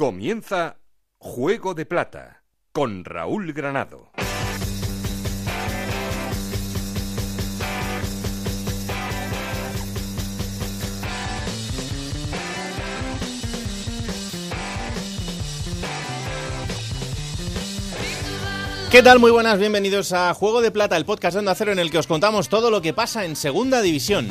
Comienza Juego de Plata con Raúl Granado. ¿Qué tal? Muy buenas, bienvenidos a Juego de Plata, el podcast de Onda Cero en el que os contamos todo lo que pasa en Segunda División.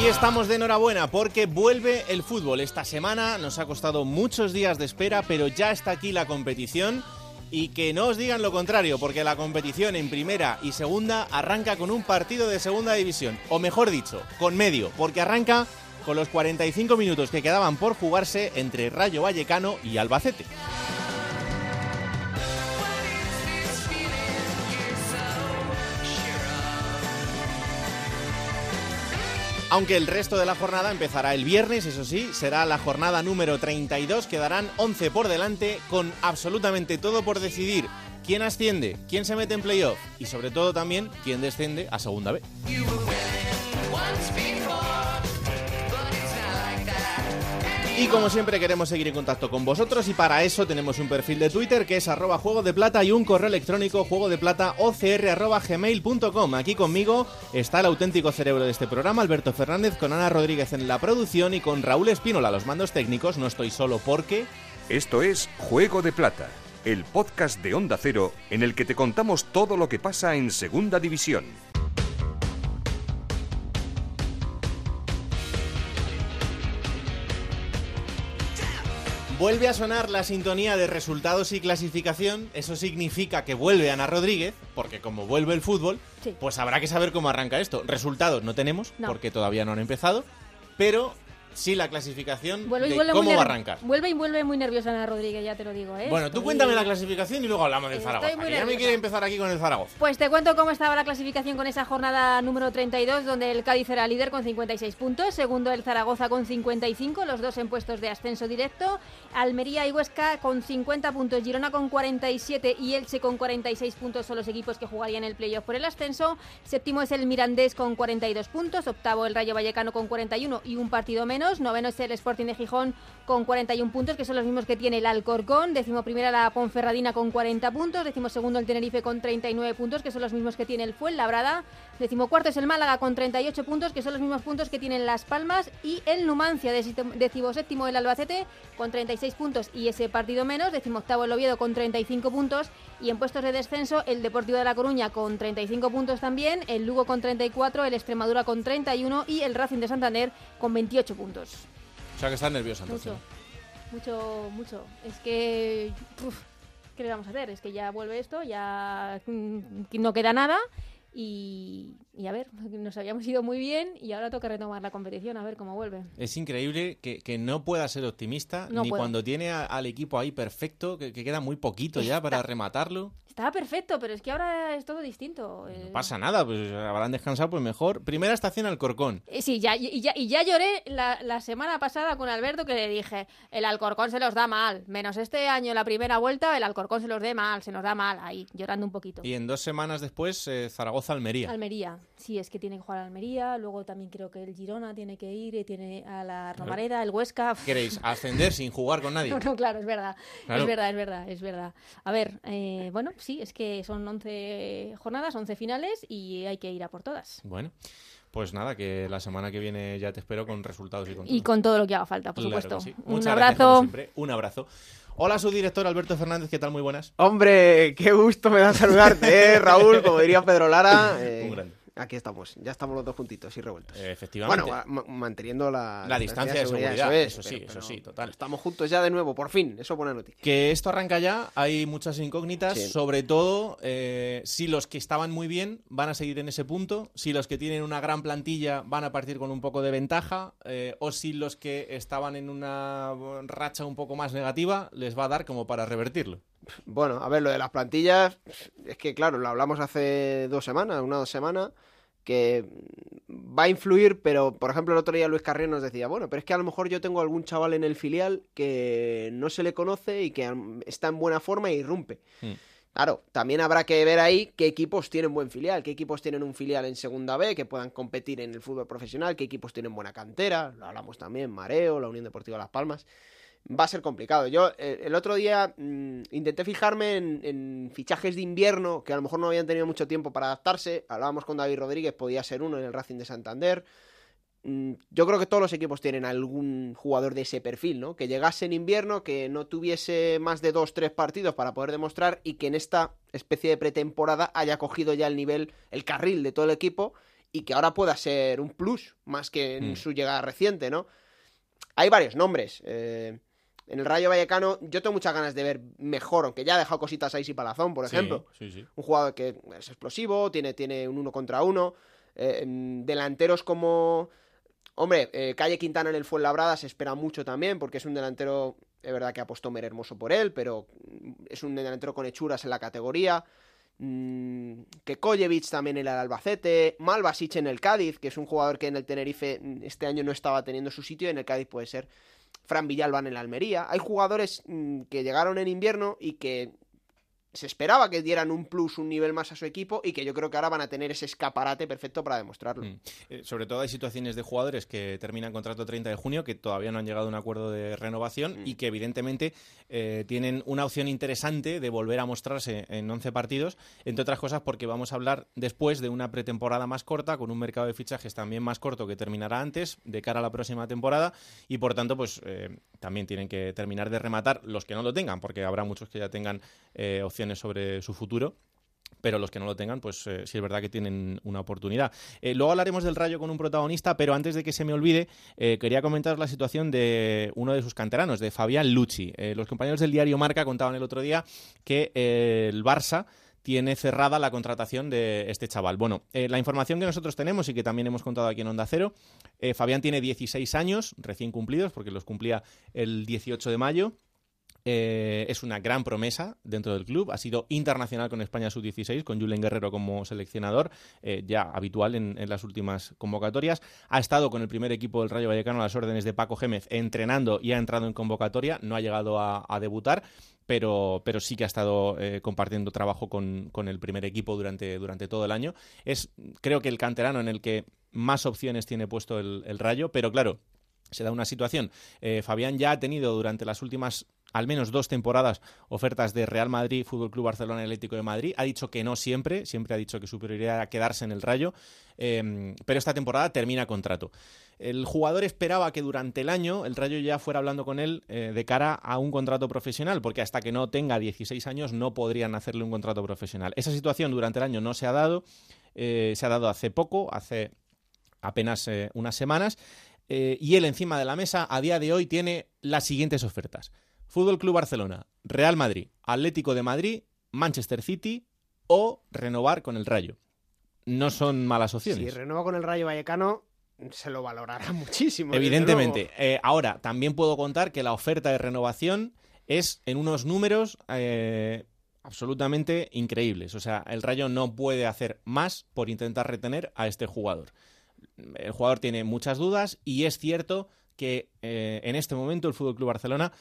Y estamos de enhorabuena porque vuelve el fútbol. Esta semana nos ha costado muchos días de espera, pero ya está aquí la competición. Y que no os digan lo contrario, porque la competición en primera y segunda arranca con un partido de segunda división. O mejor dicho, con medio, porque arranca con los 45 minutos que quedaban por jugarse entre Rayo Vallecano y Albacete. Aunque el resto de la jornada empezará el viernes, eso sí, será la jornada número 32, quedarán 11 por delante con absolutamente todo por decidir quién asciende, quién se mete en playoff y sobre todo también quién desciende a segunda B. Y como siempre queremos seguir en contacto con vosotros y para eso tenemos un perfil de Twitter que es arroba juego de plata y un correo electrónico juego de plata gmail.com. Aquí conmigo está el auténtico cerebro de este programa, Alberto Fernández, con Ana Rodríguez en la producción y con Raúl Espínola los mandos técnicos. No estoy solo porque... Esto es Juego de Plata, el podcast de Onda Cero en el que te contamos todo lo que pasa en Segunda División. Vuelve a sonar la sintonía de resultados y clasificación. Eso significa que vuelve Ana Rodríguez, porque como vuelve el fútbol, Sí. pues habrá que saber cómo arranca esto. Resultados no tenemos, No. porque todavía no han empezado, pero sí la clasificación Vuelve y de vuelve cómo va a arrancar. Vuelve y vuelve muy nerviosa Ana Rodríguez, ya te lo digo, ¿eh? Bueno, tú cuéntame la clasificación y luego hablamos del Zaragoza. que ya me quiere empezar aquí con el Zaragoza. Pues te cuento cómo estaba la clasificación con esa jornada número 32, donde el Cádiz era líder con 56 puntos, segundo el Zaragoza con 55, los dos en puestos de ascenso directo, Almería y Huesca con 50 puntos, Girona con 47 y Elche con 46 puntos son los equipos que jugarían el playoff por el ascenso, séptimo es el Mirandés con 42 puntos, octavo el Rayo Vallecano con 41 y un partido menos, noveno es el Sporting de Gijón con 41 puntos, que son los mismos que tiene el Alcorcón, décimo primera la Ponferradina con 40 puntos, décimo segundo el Tenerife con 39 puntos, que son los mismos que tiene el Fuenlabrada, décimo cuarto es el Málaga con 38 puntos, que son los mismos puntos que tienen Las Palmas, y el Numancia, décimo séptimo el Albacete con 36 puntos. Y ese partido menos, décimo octavo el Oviedo con 35 puntos, y en puestos de descenso el Deportivo de La Coruña con 35 puntos también, el Lugo con 34, el Extremadura con 31 y el Racing de Santander con 28 puntos. O sea que estás nerviosa entonces. Mucho, mucho, mucho. Es que. uf, ¿Qué le vamos a hacer? Es que ya vuelve esto, ya mm, no queda nada. Y, y a ver, nos habíamos ido muy bien y ahora toca retomar la competición, a ver cómo vuelve. Es increíble que, que no pueda ser optimista No ni cuando tiene a- al equipo ahí perfecto, que, que queda muy poquito ya para rematarlo. Estaba perfecto, pero es que ahora es todo distinto. No pasa nada, pues habrán descansado, pues mejor. Primera estación Alcorcón. Eh, Sí, ya, y, ya, y ya lloré la, la semana pasada con Alberto que le dije, el Alcorcón se los da mal, menos este año la primera vuelta, el Alcorcón se los dé mal, se nos da mal, ahí, llorando un poquito. Y en dos semanas después, eh, Zaragoza-Almería. Almería, sí, es que tiene que jugar a Almería, luego también creo que el Girona tiene que ir, y tiene a la Romareda, el Huesca. ¿Queréis ascender sin jugar con nadie? No, no, claro, es verdad, Claro. es verdad, es verdad, es verdad. A ver, eh, bueno, sí, es que son 11 jornadas, 11 finales y hay que ir a por todas. Bueno, pues nada, que la semana que viene ya te espero con resultados y con Y todo. con todo lo que haga falta, por Claro supuesto. sí. Un Muchas gracias, abrazo. siempre. Un abrazo. Hola, su director Alberto Fernández, ¿qué tal? Muy buenas. Hombre, qué gusto me da saludarte, ¿eh, Raúl, como diría Pedro Lara. eh, Un grande. Aquí estamos, ya estamos los dos juntitos y revueltos. Efectivamente. bueno, ma- manteniendo la, La distancia de seguridad, es, eso sí, pero- eso pero- sí, total. Estamos juntos ya de nuevo, por fin, eso buena noticia. Que esto arranca ya, hay muchas incógnitas, Sí. sobre todo eh, si los que estaban muy bien van a seguir en ese punto, si los que tienen una gran plantilla van a partir con un poco de ventaja, eh, o si los que estaban en una racha un poco más negativa les va a dar como para revertirlo. Bueno, a ver, lo de las plantillas, es que claro, lo hablamos hace dos semanas, una o dos semanas, que va a influir, pero por ejemplo el otro día Luis Carrión nos decía, bueno, pero es que a lo mejor yo tengo algún chaval en el filial que no se le conoce y que está en buena forma e irrumpe. Mm. Claro, también habrá que ver ahí qué equipos tienen buen filial, qué equipos tienen un filial en segunda B que puedan competir en el fútbol profesional, qué equipos tienen buena cantera, lo hablamos también, Mareo, la Unión Deportiva Las Palmas. Va a ser complicado. Yo eh, el otro día mm, intenté fijarme en, en fichajes de invierno que a lo mejor no habían tenido mucho tiempo para adaptarse. Hablábamos con David Rodríguez, podía ser uno en el Racing de Santander. Mm, yo creo que todos los equipos tienen algún jugador de ese perfil, ¿no? Que llegase en invierno, que no tuviese más de dos, tres partidos para poder demostrar y que en esta especie de pretemporada haya cogido ya el nivel, el carril de todo el equipo y que ahora pueda ser un plus más que en Mm. su llegada reciente, ¿no? Hay varios nombres. eh, en el Rayo Vallecano yo tengo muchas ganas de ver mejor, aunque ya ha dejado cositas ahí y Palazón, por ejemplo. Sí, sí. Un jugador que es explosivo, tiene, tiene un uno contra uno. eh, em, delanteros como. Hombre, eh, Calle Quintana en el Fuenlabrada se espera mucho también, porque es un delantero. Es verdad que apostó Mer Hermoso por él, pero mm, es un delantero con hechuras en la categoría. Mm, que Kojevic también en el Albacete. Malvasic en el Cádiz, que es un jugador que en el Tenerife mm, este año no estaba teniendo su sitio. y En el Cádiz puede ser Fran Villalba en el Almería. Hay jugadores mm, que llegaron en invierno y que se esperaba que dieran un plus, un nivel más a su equipo y que yo creo que ahora van a tener ese escaparate perfecto para demostrarlo. Mm. Eh, sobre todo hay situaciones de jugadores que terminan contrato 30 de junio que todavía no han llegado a un acuerdo de renovación Mm. y que evidentemente eh, tienen una opción interesante de volver a mostrarse en 11 partidos, entre otras cosas porque vamos a hablar después de una pretemporada más corta, con un mercado de fichajes también más corto que terminará antes, de cara a la próxima temporada, y por tanto pues eh, también tienen que terminar de rematar los que no lo tengan, porque habrá muchos que ya tengan eh, sobre su futuro pero los que no lo tengan, pues eh, sí es verdad que tienen una oportunidad. Eh, luego hablaremos del Rayo con un protagonista, pero antes de que se me olvide, eh, quería comentaros la situación de uno de sus canteranos, de Fabián Lucci. Eh, los compañeros del diario Marca contaban el otro día que el Barça tiene cerrada la contratación de este chaval. Bueno, la información que nosotros tenemos y que también hemos contado aquí en Onda Cero, Fabián tiene 16 años recién cumplidos, porque los cumplía el 18 de mayo. Eh, es una gran promesa dentro del club. Ha sido internacional con España sub-16, con Julen Guerrero como seleccionador, eh, ya habitual en, las últimas convocatorias. Ha estado con el primer equipo del Rayo Vallecano a las órdenes de Paco Gémez, entrenando y ha entrado en convocatoria. No ha llegado a, debutar, pero, pero sí que ha estado eh, compartiendo trabajo con, con el primer equipo durante, durante todo el año. Es, creo que el canterano en el que más opciones tiene puesto el, Rayo, pero claro, se da una situación. Fabián ya ha tenido durante las últimas al menos dos temporadas ofertas de Real Madrid, Fútbol Club Barcelona y Atlético de Madrid. Ha dicho que no siempre, siempre ha dicho que su prioridad era quedarse en el Rayo, eh, pero esta temporada termina contrato. El jugador esperaba que durante el año el Rayo ya fuera hablando con él eh, de cara a un contrato profesional, porque hasta que no tenga 16 años no podrían hacerle un contrato profesional. Esa situación durante el año no se ha dado, eh, se ha dado hace poco, hace apenas unas semanas, y él encima de la mesa a día de hoy tiene las siguientes ofertas. Fútbol Club Barcelona, Real Madrid, Atlético de Madrid, Manchester City o renovar con el Rayo. No son malas Si opciones. renueva con el Rayo Vallecano, se lo valorará muchísimo. Evidentemente. Eh, ahora, también puedo contar que la oferta de renovación es en unos números eh, absolutamente increíbles. O sea, el Rayo no puede hacer más por intentar retener a este jugador. El jugador tiene muchas dudas y es cierto que eh, en este momento el Fútbol Club Barcelona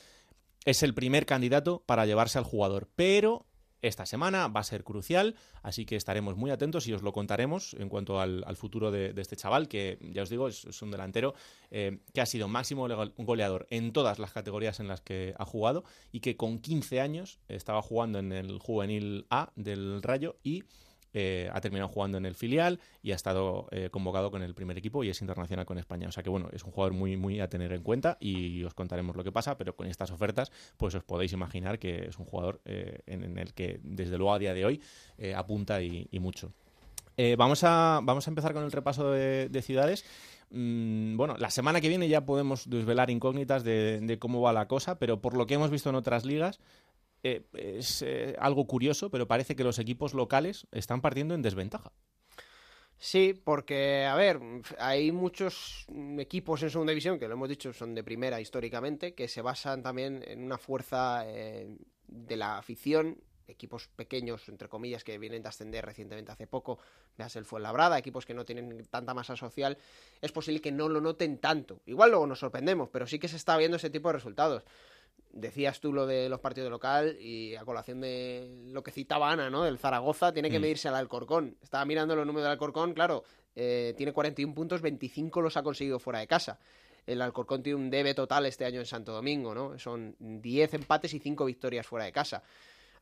es el primer candidato para llevarse al jugador, pero esta semana va a ser crucial, así que estaremos muy atentos y os lo contaremos en cuanto al, futuro de, este chaval, que ya os digo, es, es un delantero eh, que ha sido máximo goleador en todas las categorías en las que ha jugado y que con 15 años estaba jugando en el juvenil A del Rayo y eh, ha terminado jugando en el filial y ha estado eh, convocado con el primer equipo y es internacional con España. O sea que bueno, es un jugador muy, muy a tener en cuenta y os contaremos lo que pasa, pero con estas ofertas, pues os podéis imaginar que es un jugador eh, en, el que desde luego a día de hoy apunta y, mucho. Vamos, a, vamos a empezar con el repaso de, de ciudades. Mm, bueno, la semana que viene ya podemos desvelar incógnitas de, cómo va la cosa, pero por lo que hemos visto en otras ligas, eh, es eh, algo curioso, pero parece que los equipos locales están partiendo en desventaja. Sí, porque, a ver, hay muchos equipos en segunda división, que lo hemos dicho, son de primera históricamente, que se basan también en una fuerza eh, de la afición, equipos pequeños, entre comillas, que vienen de ascender recientemente hace poco, veas el Fuenlabrada, equipos que no tienen tanta masa social, es posible que no lo noten tanto. Igual luego nos sorprendemos, pero sí que se está viendo ese tipo de resultados. Decías tú lo de los partidos de local y a colación de lo que citaba Ana, ¿no? Del Zaragoza, tiene que Mm. medirse al Alcorcón. Estaba mirando los números del Alcorcón, claro, eh, tiene 41 puntos, 25 los ha conseguido fuera de casa. El Alcorcón tiene un debe total este año en Santo Domingo, ¿no? Son 10 empates y 5 victorias fuera de casa.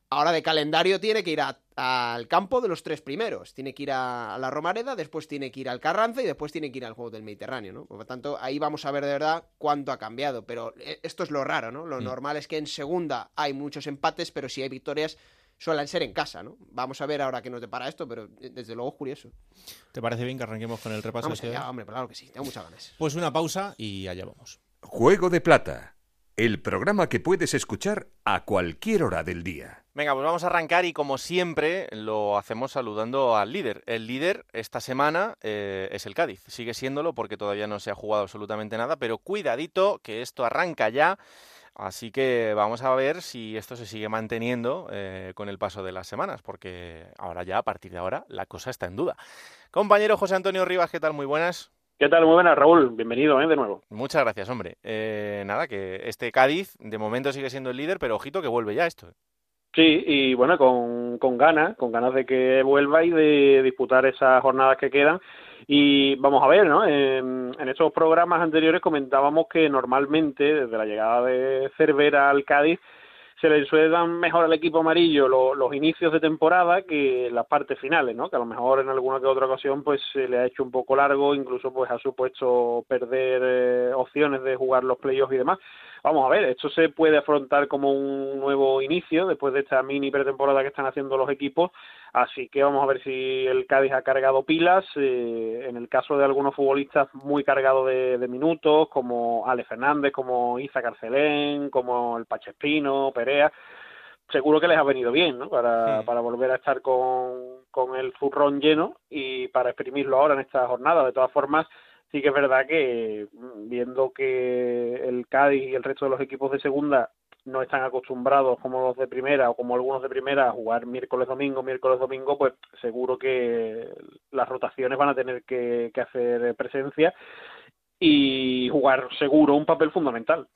Ahora de calendario tiene que ir a- al campo de los tres primeros. Tiene que ir a, a la Romareda, después tiene que ir al Carranza y después tiene que ir al Juego del Mediterráneo, ¿no? Por lo tanto, ahí vamos a ver de verdad cuánto ha cambiado. Pero eh, esto es lo raro, ¿no? Lo Mm. normal es que en segunda hay muchos empates, pero si hay victorias suelen ser en casa, ¿no? Vamos a ver ahora qué nos depara esto, pero eh, desde luego es curioso. ¿Te parece bien que arranquemos con el repaso? Vamos de este allá, hombre, claro que sí, tengo muchas ganas. Pues una pausa y allá vamos. Juego de Plata, el programa que puedes escuchar a cualquier hora del día. Venga, pues vamos a arrancar y como siempre lo hacemos saludando al líder. El líder esta semana eh, es el Cádiz. Sigue siéndolo porque todavía no se ha jugado absolutamente nada, pero cuidadito que esto arranca ya. Así que vamos a ver si esto se sigue manteniendo eh, con el paso de las semanas, porque ahora ya, a partir de ahora, la cosa está en duda. Compañero José Antonio Rivas, ¿qué tal? Muy buenas. ¿Qué tal? Muy buenas, Raúl. Bienvenido ¿eh? de nuevo. Muchas gracias, hombre. Eh, nada, que este Cádiz de momento sigue siendo el líder, pero ojito que vuelve ya esto. Sí, y bueno, con, con ganas, con ganas de que vuelva y de disputar esas jornadas que quedan. Y vamos a ver, ¿no? En, en estos programas anteriores comentábamos que normalmente, desde la llegada de Cervera al Cádiz, se le suele dar mejor al equipo amarillo lo- los inicios de temporada que las partes finales, ¿no? Que a lo mejor en alguna que otra ocasión pues se le ha hecho un poco largo, incluso pues ha supuesto perder eh, opciones de jugar los playoffs y demás. Vamos a ver, esto se puede afrontar como un nuevo inicio después de esta mini pretemporada que están haciendo los equipos, así que vamos a ver si el Cádiz ha cargado pilas, eh, en el caso de algunos futbolistas muy cargados de, de minutos, como Ale Fernández, como Isa Carcelén, como el Pachespino, Perea, seguro que les ha venido bien, ¿no? Para, Sí. para volver a estar con, con el zurrón lleno y para exprimirlo ahora en esta jornada. De todas formas, sí que es verdad que mm, viendo que el Cádiz y el resto de los equipos de segunda no están acostumbrados como los de primera o como algunos de primera a jugar miércoles domingo, miércoles domingo, pues seguro que las rotaciones van a tener que, que hacer presencia y jugar seguro un papel fundamental.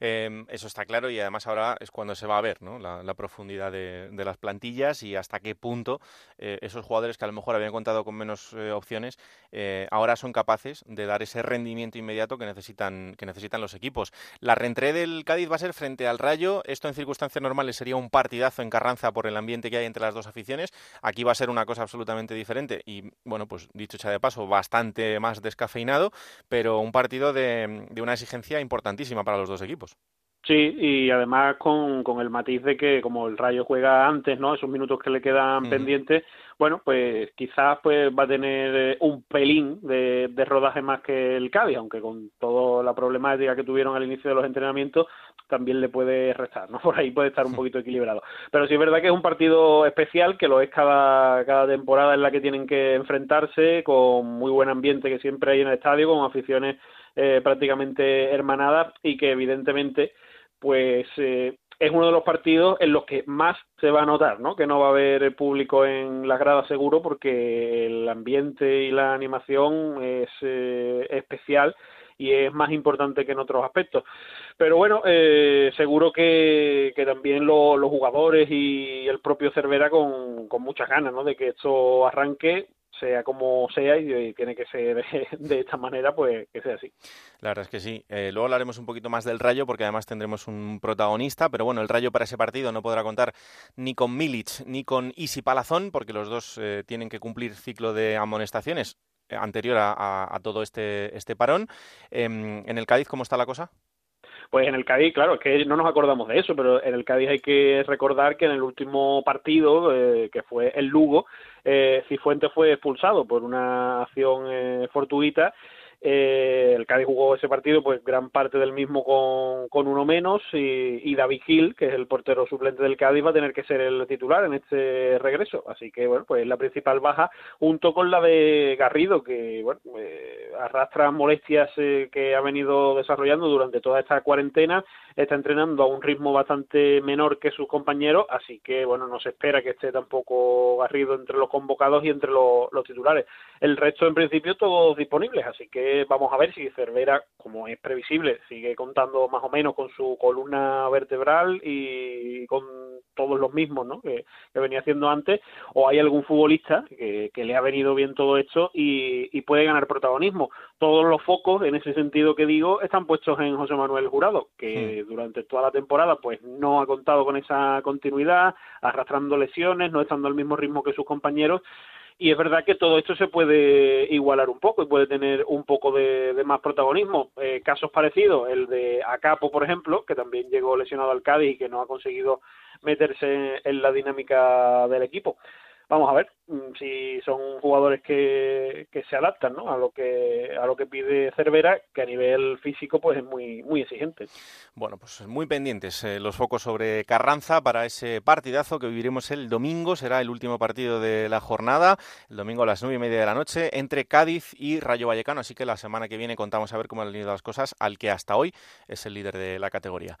Eh, eso está claro y además ahora es cuando se va a ver ¿no? la, profundidad de, las plantillas y hasta qué punto eh, esos jugadores que a lo mejor habían contado con menos eh, opciones eh, ahora son capaces de dar ese rendimiento inmediato que necesitan, que necesitan los equipos. La reentré del Cádiz va a ser frente al Rayo. Esto en circunstancias normales sería un partidazo en Carranza por el ambiente que hay entre las dos aficiones. Aquí va a ser una cosa absolutamente diferente y, bueno, pues dicho sea de paso, bastante más descafeinado, pero un partido de, de una exigencia importantísima para los dos equipos. Sí, y además con, con el matiz de que como el Rayo juega antes, ¿no? Esos minutos que le quedan pendientes, bueno, pues quizás pues va a tener eh, un pelín de, de rodaje más que el Cádiz, aunque con toda la problemática que tuvieron al inicio de los entrenamientos también le puede restar, ¿no? Por ahí puede estar un poquito equilibrado. Pero sí es verdad que es un partido especial, que lo es cada, cada temporada en la que tienen que enfrentarse, con muy buen ambiente que siempre hay en el estadio, con aficiones eh, prácticamente hermanadas y que evidentemente pues eh, es uno de los partidos en los que más se va a notar, ¿no? Que no va a haber público en las gradas seguro porque el ambiente y la animación es eh, especial y es más importante que en otros aspectos. Pero bueno, eh, seguro que, que también lo- los jugadores y el propio Cervera con, con muchas ganas, ¿no? De que esto arranque sea como sea y, tiene que ser de, esta manera, pues que sea así. La verdad es que sí. Eh, luego hablaremos un poquito más del Rayo porque además tendremos un protagonista, pero bueno, el Rayo para ese partido no podrá contar ni con Milic ni con Isi Palazón porque los dos eh, tienen que cumplir ciclo de amonestaciones eh, anterior a todo este, este parón. Em, en el Cádiz, ¿cómo está la cosa? Pues en el Cádiz, claro, es que no nos acordamos de eso, pero en el Cádiz hay que recordar que en el último partido, eh, que fue el Lugo, eh, Cifuentes fue expulsado por una acción eh, fortuita. Eh, el Cádiz jugó ese partido, pues gran parte del mismo con, con uno menos y, y David Gil, que es el portero suplente del Cádiz, va a tener que ser el titular en este regreso. Así que, bueno, pues la principal baja, junto con la de Garrido, que, bueno, eh, arrastra molestias eh, que ha venido desarrollando durante toda esta cuarentena, está entrenando a un ritmo bastante menor que sus compañeros, así que, bueno, no se espera que esté tampoco Garrido entre los convocados y entre los, los titulares. El resto, en principio, todos disponibles, así que vamos a ver si Cervera como es previsible, sigue contando más o menos con su columna vertebral y con todos los mismos ¿no? que, venía haciendo antes, o hay algún futbolista que, le ha venido bien todo esto y, puede ganar protagonismo. Todos los focos, en ese sentido que digo, están puestos en José Manuel Jurado, que durante toda la temporada pues no ha contado con esa continuidad, arrastrando lesiones, no estando al mismo ritmo que sus compañeros, y es verdad que todo esto se puede igualar un poco y puede tener un poco de, más protagonismo. Eh, casos parecidos, el de Acapo, por ejemplo, que también llegó lesionado al Cádiz y que no ha conseguido meterse en la dinámica del equipo vamos a ver mm, si son jugadores que, que se adaptan ¿no? a lo que a lo que pide Cervera que a nivel físico pues es muy muy exigente. Bueno pues muy pendientes eh, los focos sobre Carranza para ese partidazo que viviremos el domingo. Será el último partido de la jornada el domingo a las nueve y media de la noche entre Cádiz y Rayo Vallecano. Así que la semana que viene contamos a ver cómo han ido las cosas al que hasta hoy es el líder de la categoría.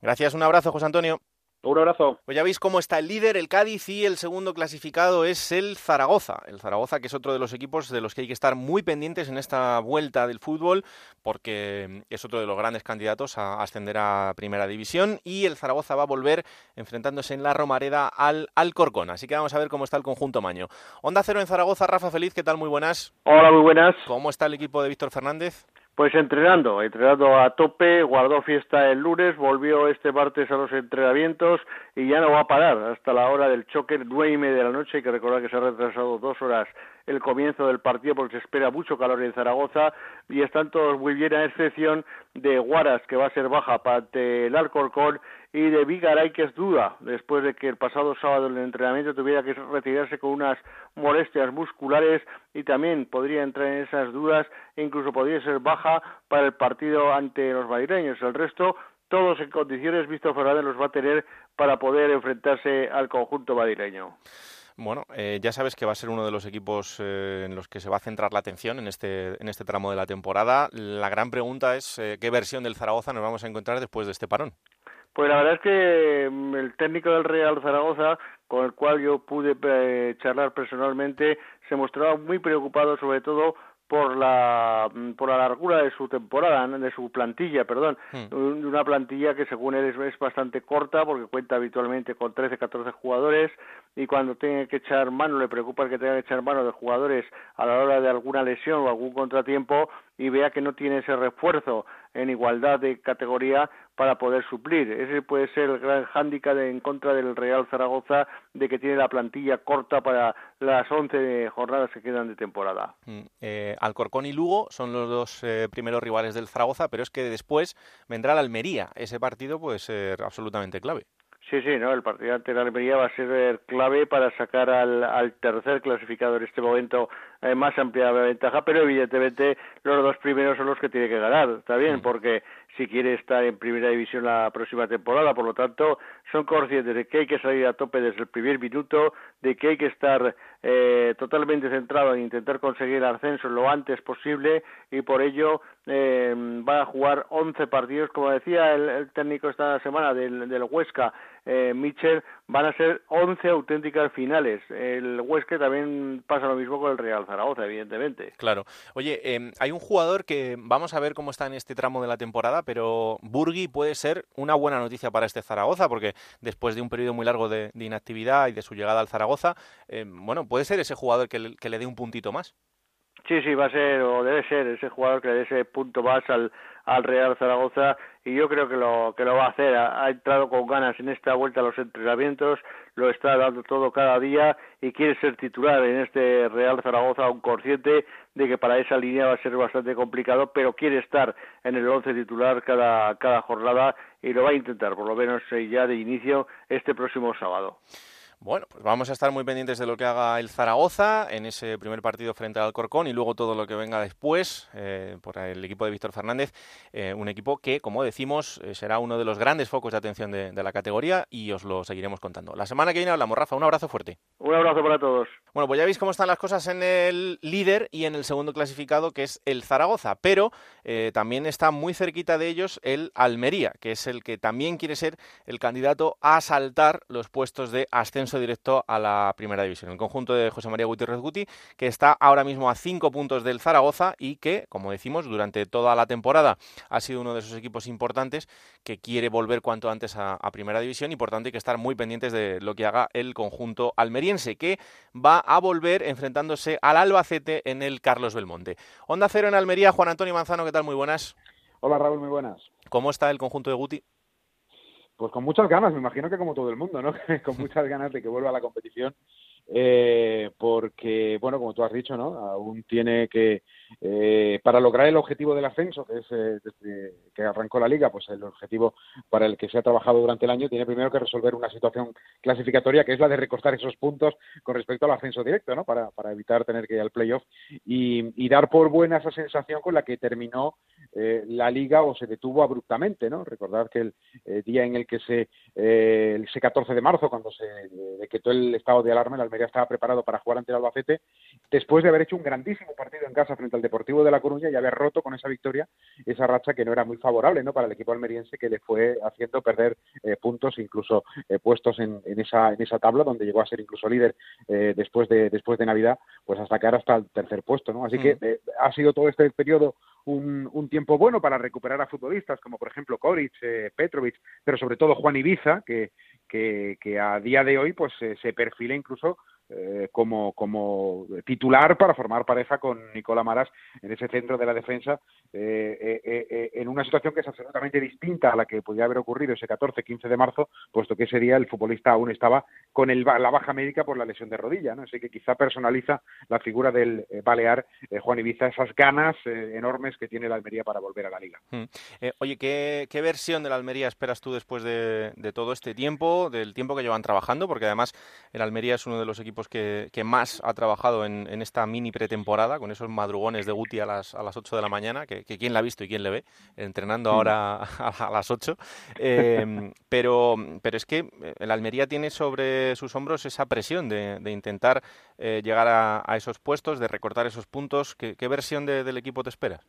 Gracias un abrazo José Antonio un abrazo. Pues ya veis cómo está el líder, el Cádiz, y el segundo clasificado es el Zaragoza. El Zaragoza, que es otro de los equipos de los que hay que estar muy pendientes en esta vuelta del fútbol, porque es otro de los grandes candidatos a ascender a Primera División. Y el Zaragoza va a volver enfrentándose en la Romareda al Alcorcón. Así que vamos a ver cómo está el conjunto Maño. Onda Cero en Zaragoza, Rafa Feliz, ¿qué tal? Muy buenas. Hola, muy buenas. ¿Cómo está el equipo de Víctor Fernández? Pues entrenando, entrenando a tope, guardó fiesta el lunes, volvió este martes a los entrenamientos y ya no va a parar hasta la hora del choque, nueve y media de la noche. Hay que recordar que se ha retrasado dos horas el comienzo del partido porque se espera mucho calor en Zaragoza y están todos muy bien a excepción de Guaras que va a ser baja para el Alcorcón y de Vigaray que es duda después de que el pasado sábado en el entrenamiento tuviera que retirarse con unas molestias musculares y también podría entrar en esas dudas e incluso podría ser baja para el partido ante los madrileños. El resto todos en condiciones Víctor Fernández los va a tener para poder enfrentarse al conjunto madrileño. Bueno, eh, ya sabes que va a ser uno de los equipos eh, en los que se va a centrar la atención en este, en este tramo de la temporada. La gran pregunta es eh, qué versión del Zaragoza nos vamos a encontrar después de este parón. Pues la verdad es que mm, el técnico del Real Zaragoza, con el cual yo pude charlar personalmente, se mostraba muy preocupado sobre todo por la mm, por la largura de su temporada, de su plantilla, perdón, hmm. una plantilla que según él es, bastante corta porque cuenta habitualmente con 13, 14 jugadores y cuando tiene que echar mano, le preocupa que tenga que echar mano de jugadores a la hora de alguna lesión o algún contratiempo y vea que no tiene ese refuerzo en igualdad de categoría para poder suplir. Ese puede ser el gran hándicap en contra del Real Zaragoza de que tiene la plantilla corta para las 11 jornadas que quedan de temporada. Mm, eh, Alcorcón y Lugo son los dos eh, primeros rivales del Zaragoza, pero es que después vendrá la Almería. Ese partido puede ser absolutamente clave. Sí, sí, no, el partido ante la Almería va a ser clave para sacar al, tercer clasificado en este momento eh, más amplia ventaja, pero evidentemente los dos primeros son los que tiene que ganar, está bien, mm. porque si quiere estar en primera división la próxima temporada, por lo tanto son conscientes de que hay que salir a tope desde el primer minuto, de que hay que estar eh, totalmente centrado en intentar conseguir el ascenso lo antes posible y por ello eh, va a jugar 11 partidos, como decía el, técnico esta semana del, del Huesca, eh, Mitchell, van a ser 11 auténticas finales. El Huesca también pasa lo mismo con el Real Zaragoza, evidentemente. Claro. Oye, em, hay un jugador que vamos a ver cómo está en este tramo de la temporada, pero Burgui puede ser una buena noticia para este Zaragoza, porque después de un periodo muy largo de, inactividad y de su llegada al Zaragoza, em, bueno, puede ser ese jugador que le, dé un puntito más. Sí, sí, va a ser o debe ser ese jugador que le dé ese punto más al, al Real Zaragoza y yo creo que lo que lo va a hacer. Ha, entrado con ganas en esta vuelta a los entrenamientos, lo está dando todo cada día y quiere ser titular en este Real Zaragoza, un consciente de que para esa línea va a ser bastante complicado, pero quiere estar en el once titular cada cada jornada y lo va a intentar, por lo menos eh, ya de inicio este próximo sábado. Bueno, pues vamos a estar muy pendientes de lo que haga el Zaragoza en ese primer partido frente al Alcorcón y luego todo lo que venga después eh, por el equipo de Víctor Fernández, eh, un equipo que, como decimos, eh, será uno de los grandes focos de atención de, la categoría y os lo seguiremos contando. La semana que viene hablamos, Rafa, un abrazo fuerte. Un abrazo para todos. Bueno, pues ya veis cómo están las cosas en el líder y en el segundo clasificado, que es el Zaragoza, pero también está muy cerquita de ellos el Almería, que es el que también quiere ser el candidato a saltar los puestos de ascenso ascenso directo a la primera división. El conjunto de José María Gutiérrez Guti, que está ahora mismo a cinco puntos del Zaragoza y que, como decimos, durante toda la temporada ha sido uno de esos equipos importantes que quiere volver cuanto antes a, a primera división y por tanto hay que estar muy pendientes de lo que haga el conjunto almeriense, que va a volver enfrentándose al Albacete en el Carlos Belmonte. Onda Cero en Almería, Juan Antonio Manzano, ¿qué tal? Muy buenas. Hola Raúl, muy buenas. ¿Cómo está el conjunto de Guti? Pues con muchas ganas, me imagino que como todo el mundo, ¿no? con muchas ganas de que vuelva a la competición, eh, porque, bueno, como tú has dicho, ¿no? Aún tiene que, eh, para lograr el objetivo del ascenso, que es eh, desde que arrancó la liga, pues el objetivo para el que se ha trabajado durante el año, tiene primero que resolver una situación clasificatoria, que es la de recortar esos puntos con respecto al ascenso directo, ¿no? Para, para evitar tener que ir al playoff y, dar por buena esa sensación con la que terminó eh, la liga o se detuvo abruptamente, ¿no? Recordar que el eh, día en el que se, eh, ese 14 de marzo, cuando se decretó el estado de alarma, el Almería estaba preparado para jugar ante el Albacete, después de haber hecho un grandísimo partido en casa frente al Deportivo de La Coruña y haber roto con esa victoria esa racha que no era muy favorable, ¿no? Para el equipo almeriense que le fue haciendo perder puntos, incluso puestos en, en, esa en esa tabla donde llegó a ser incluso líder después de después de Navidad, pues hasta caer hasta el tercer puesto, ¿no? Así mm. que ha sido todo este periodo un, un, tiempo bueno para recuperar a futbolistas como por ejemplo Koric, eh, Petrovic, pero sobre todo Juan Ibiza, que, que, que a día de hoy pues eh, se perfila incluso eh, como, como titular para formar pareja con Nicola Maras en ese centro de la defensa, eh, eh, en una situación que es absolutamente distinta a la que podía haber ocurrido ese 14-15 de marzo, puesto que ese día el futbolista aún estaba con el, la baja médica por la lesión de rodilla, ¿no? así que quizá personaliza la figura del Balear Juan Ibiza, esas ganas enormes que tiene la Almería para volver a la liga. Hmm. oye, ¿qué, ¿qué, versión de la Almería esperas tú después de, de todo este tiempo, del tiempo que llevan trabajando? Porque además el Almería es uno de los equipos que, que más ha trabajado en, en, esta mini pretemporada, con esos madrugones de Guti a las, a las 8 de la mañana, que, que quién la ha visto y quién le ve, entrenando ahora a, a las 8. Eh, pero, pero es que el Almería tiene sobre sus hombros esa presión de, de intentar eh, llegar a, a, esos puestos, de recortar esos puntos. ¿Qué, qué versión de, del equipo te esperas?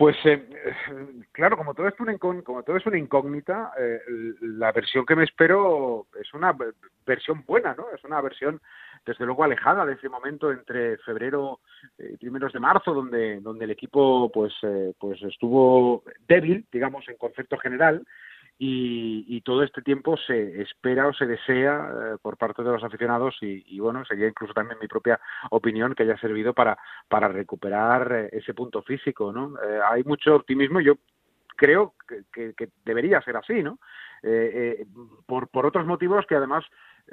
Pues eh, claro, como todo es una como todo es una incógnita, eh, la versión que me espero es una versión buena, ¿no? Es una versión desde luego alejada de ese momento entre febrero y primeros de marzo, donde donde el equipo pues eh, pues estuvo débil, digamos en concepto general, y, y, todo este tiempo se espera o se desea eh, por parte de los aficionados y, bueno, sería incluso también mi propia opinión que haya servido para, para recuperar eh, ese punto físico, ¿no? Eh, hay mucho optimismo, yo creo que, que, debería ser así, ¿no? Eh, por, por otros motivos que además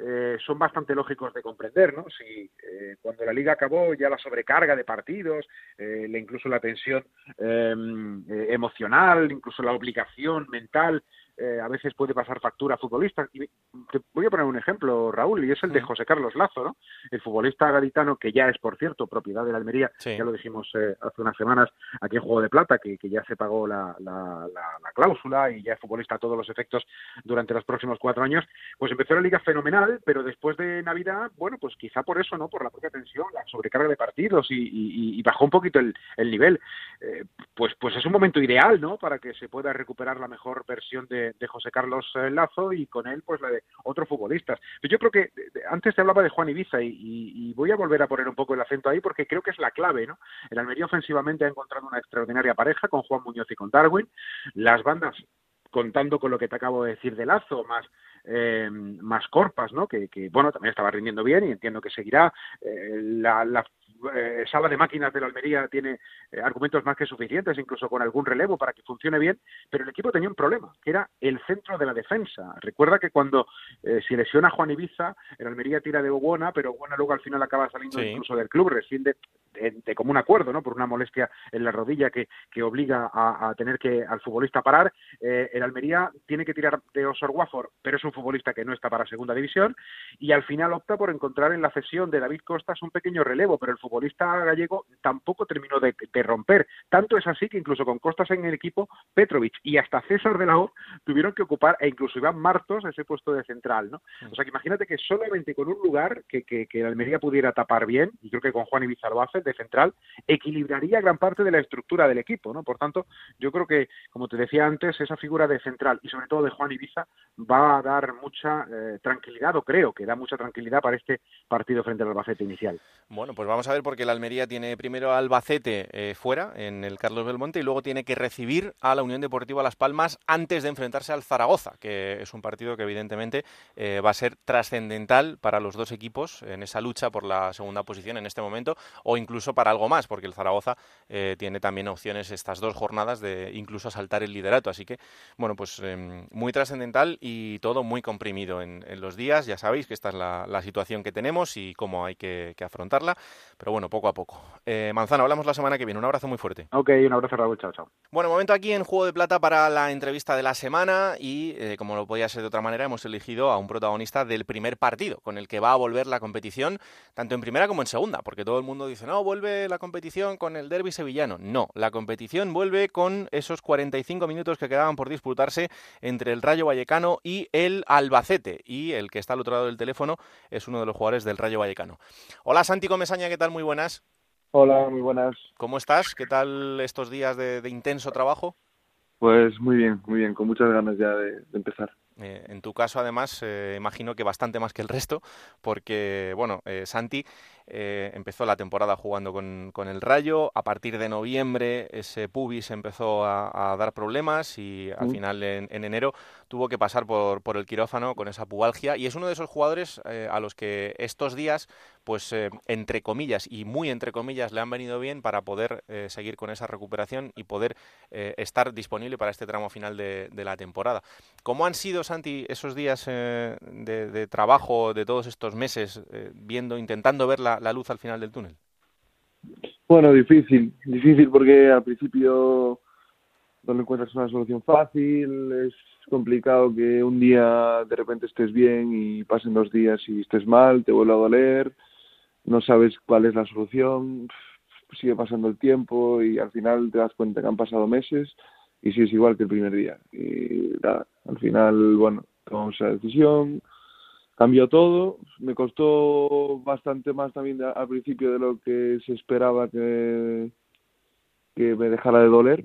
eh, son bastante lógicos de comprender, ¿no? Si eh, cuando la liga acabó ya la sobrecarga de partidos, eh, incluso la tensión em, emocional, incluso la obligación mental eh, a veces puede pasar factura a futbolistas. Y te voy a poner un ejemplo, Raúl, y es el de José Carlos Lazo, ¿no? El futbolista gaditano, que ya es, por cierto, propiedad de la Almería, sí. ya lo dijimos eh, hace unas semanas aquí en Juego de Plata, que, que ya se pagó la, la, la, la, cláusula y ya es futbolista a todos los efectos durante los próximos cuatro años, pues empezó la liga fenomenal, pero después de Navidad, bueno, pues quizá por eso, ¿no? Por la propia tensión, la sobrecarga de partidos y, y, y bajó un poquito el, el nivel. Eh, pues, pues es un momento ideal, ¿no? Para que se pueda recuperar la mejor versión de de, José Carlos eh, Lazo y con él pues la de otros futbolistas. Yo creo que antes te hablaba de Juan Ibiza y, voy a volver a poner un poco el acento ahí porque creo que es la clave, ¿no? El Almería ofensivamente ha encontrado una extraordinaria pareja con Juan Muñoz y con Darwin. Las bandas contando con lo que te acabo de decir de Lazo, más eh, más Corpas, ¿no? Que, que, bueno, también estaba rindiendo bien y entiendo que seguirá. Eh, la, la eh, sala de máquinas de la Almería tiene eh, argumentos más que suficientes, incluso con algún relevo para que funcione bien, pero el equipo tenía un problema, que era el centro de la defensa. Recuerda que cuando eh, se lesiona Juan Ibiza, el Almería tira de Oguona, pero Oguona luego al final acaba saliendo sí. incluso del club, rescinde de, de, común acuerdo, ¿no? Por una molestia en la rodilla que, que obliga a, a, tener que al futbolista parar. Eh, el Almería tiene que tirar de Osor Wafford, pero es un futbolista que no está para segunda división, y al final opta por encontrar en la cesión de David Costas un pequeño relevo, pero el futbolista gallego tampoco terminó de, de, romper. Tanto es así que incluso con Costas en el equipo, Petrovic y hasta César de la O tuvieron que ocupar, e incluso Iván Martos, ese puesto de central, ¿no? O sea que imagínate que solamente con un lugar que, que, que Almería pudiera tapar bien, y creo que con Juan Ibiza lo hace, De central equilibraría gran parte de la estructura del equipo, ¿no? Por tanto, yo creo que, como te decía antes, esa figura de central y sobre todo de Juan Ibiza va a dar mucha eh, tranquilidad, o creo que da mucha tranquilidad para este partido frente al Albacete inicial. Bueno, pues vamos a ver porque la Almería tiene primero al Albacete eh, fuera, en el Carlos Belmonte, y luego tiene que recibir a la Unión Deportiva Las Palmas antes de enfrentarse al Zaragoza, que es un partido que evidentemente eh, va a ser trascendental para los dos equipos en esa lucha por la segunda posición en este momento, o incluso para algo más, porque el Zaragoza eh, tiene también opciones estas dos jornadas de incluso asaltar el liderato. Así que, bueno, pues em, muy trascendental y todo muy comprimido en, los días. Ya sabéis que esta es la, situación que tenemos y cómo hay que, afrontarla, pero bueno, poco a poco. Eh, Manzano, hablamos la semana que viene. Un abrazo muy fuerte. Ok, un abrazo, Raúl. Chao, chao. Bueno, momento aquí en Juego de Plata para la entrevista de la semana y, eh, como lo podía ser de otra manera, hemos elegido a un protagonista del primer partido con el que va a volver la competición, tanto en primera como en segunda, porque todo el mundo dice, no, vuelve la competición con el derby sevillano. No, la competición vuelve con esos 45 minutos que quedaban por disputarse entre el Rayo Vallecano y el Albacete. Y el que está al otro lado del teléfono es uno de los jugadores del Rayo Vallecano. Hola Santi Comesaña, ¿qué tal? Muy buenas. Hola, muy buenas. ¿Cómo estás? ¿Qué tal estos días de, intenso trabajo? Pues muy bien, muy bien, con muchas ganas ya de empezar. Eh, en tu caso, además, eh, imagino que bastante más que el resto, porque, bueno, eh, Santi empezó la temporada jugando con, el Rayo, a partir de noviembre ese pubis empezó a, dar problemas y al mm. final en, enero tuvo que pasar por, por, el quirófano con esa pubalgia y es uno de esos jugadores a los que estos días, pues, entre comillas y muy entre comillas, le han venido bien para poder seguir con esa recuperación y poder estar disponible para este tramo final de, la temporada. ¿Cómo han sido Santi, esos días eh, de, trabajo, de todos estos meses, eh, viendo, intentando ver la, luz al final del túnel? Bueno, difícil, difícil porque al principio no encuentras una solución fácil, es complicado que un día de repente estés bien y pasen dos días y estés mal, te vuelve a doler, no sabes cuál es la solución, sigue pasando el tiempo y al final te das cuenta que han pasado meses y sí es igual que el primer día. Y al final, bueno, tomamos esa decisión, cambió todo, me costó bastante más también al principio de lo que se esperaba que, que me dejara de doler,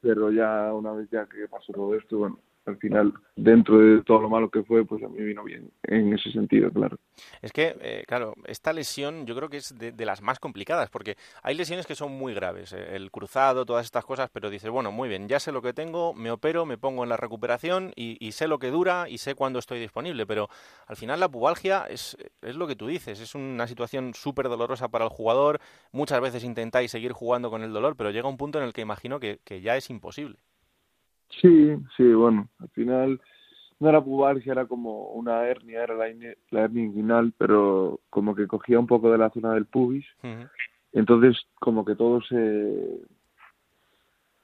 pero ya una vez ya que pasó todo esto, bueno, al final, dentro de todo lo malo que fue, pues a mí vino bien en ese sentido, claro. Es que, eh, claro, esta lesión yo creo que es de, las más complicadas, porque hay lesiones que son muy graves, eh, el cruzado, todas estas cosas, pero dices, bueno, muy bien, ya sé lo que tengo, me opero, me pongo en la recuperación y, sé lo que dura y sé cuándo estoy disponible, pero al final la pubalgia es, es lo que tú dices, es una situación súper dolorosa para el jugador, muchas veces intentáis seguir jugando con el dolor, pero llega un punto en el que imagino que ya es imposible. Sí, sí, bueno, al final no era pubalgia, era como una hernia, era la, la hernia inguinal, pero como que cogía un poco de la zona del pubis. Entonces, como que todo se...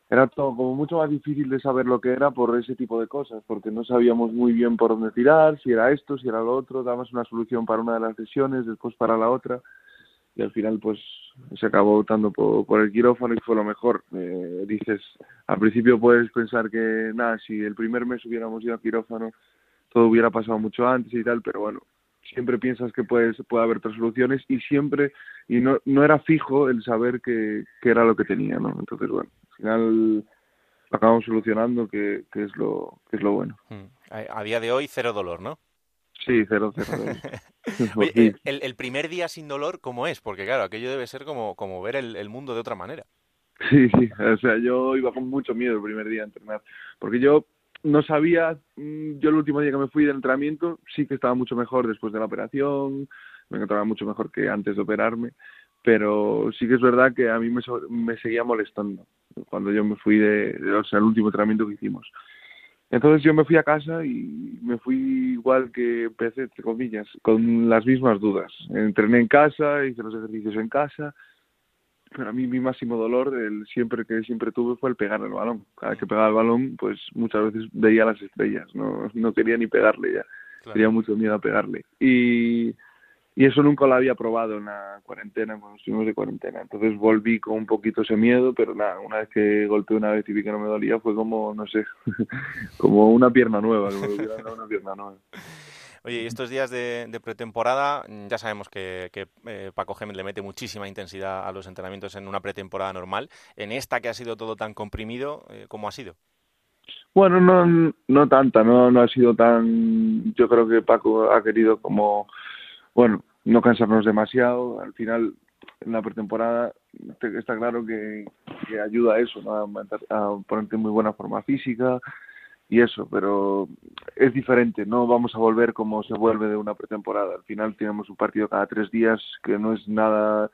Era todo como mucho más difícil de saber lo que era por ese tipo de cosas, porque no sabíamos muy bien por dónde tirar, si era esto, si era lo otro, dábamos una solución para una de las lesiones, después para la otra y al final pues se acabó optando por, el quirófano y fue lo mejor. Eh, dices, al principio puedes pensar que nada, si el primer mes hubiéramos ido al quirófano todo hubiera pasado mucho antes y tal, pero bueno, siempre piensas que puedes, puede haber otras soluciones y siempre, y no, no era fijo el saber que, era lo que tenía, ¿no? Entonces, bueno, al final lo acabamos solucionando, que, que, es, lo, que es lo bueno. Hmm. A día de hoy, cero dolor, ¿no? Sí, cero, cero. Oye, el, el, primer día sin dolor, ¿cómo es? Porque claro, aquello debe ser como, como ver el, mundo de otra manera. Sí, sí, o sea, yo iba con mucho miedo el primer día a entrenar, porque yo no sabía, mm, yo el último día que me fui del entrenamiento sí que estaba mucho mejor después de la operación, me encontraba mucho mejor que antes de operarme, pero sí que es verdad que a mí me, me seguía molestando cuando yo me fui de, de o sea, el último entrenamiento que hicimos. Entonces yo me fui a casa y me fui igual que empecé, entre comillas, con las mismas dudas. Entrené en casa, hice los ejercicios en casa, pero a mí mi máximo dolor, el siempre que siempre tuve, fue el pegar el balón. Cada vez que pegaba el balón, pues muchas veces veía las estrellas, no, no quería ni pegarle ya, tenía mucho miedo a pegarle. Y y eso nunca lo había probado en la cuarentena, cuando estuvimos de cuarentena. Entonces volví con un poquito ese miedo, pero nada, una vez que golpeé una vez y vi que no me dolía, fue como, no sé, como una pierna nueva, como una pierna nueva. Oye, y estos días de, pretemporada, ya sabemos que, eh, Paco Gémez le mete muchísima intensidad a los entrenamientos en una pretemporada normal. En esta que ha sido todo tan comprimido, eh, ¿cómo ha sido? Bueno, no, no tanta, no, no ha sido tan. Yo creo que Paco ha querido como, bueno, no cansarnos demasiado. Al final, en la pretemporada está claro que, ayuda a eso, a, a ponerte en muy buena forma física y eso, pero es diferente, no vamos a volver como se vuelve de una pretemporada. Al final tenemos un partido cada tres días que no es nada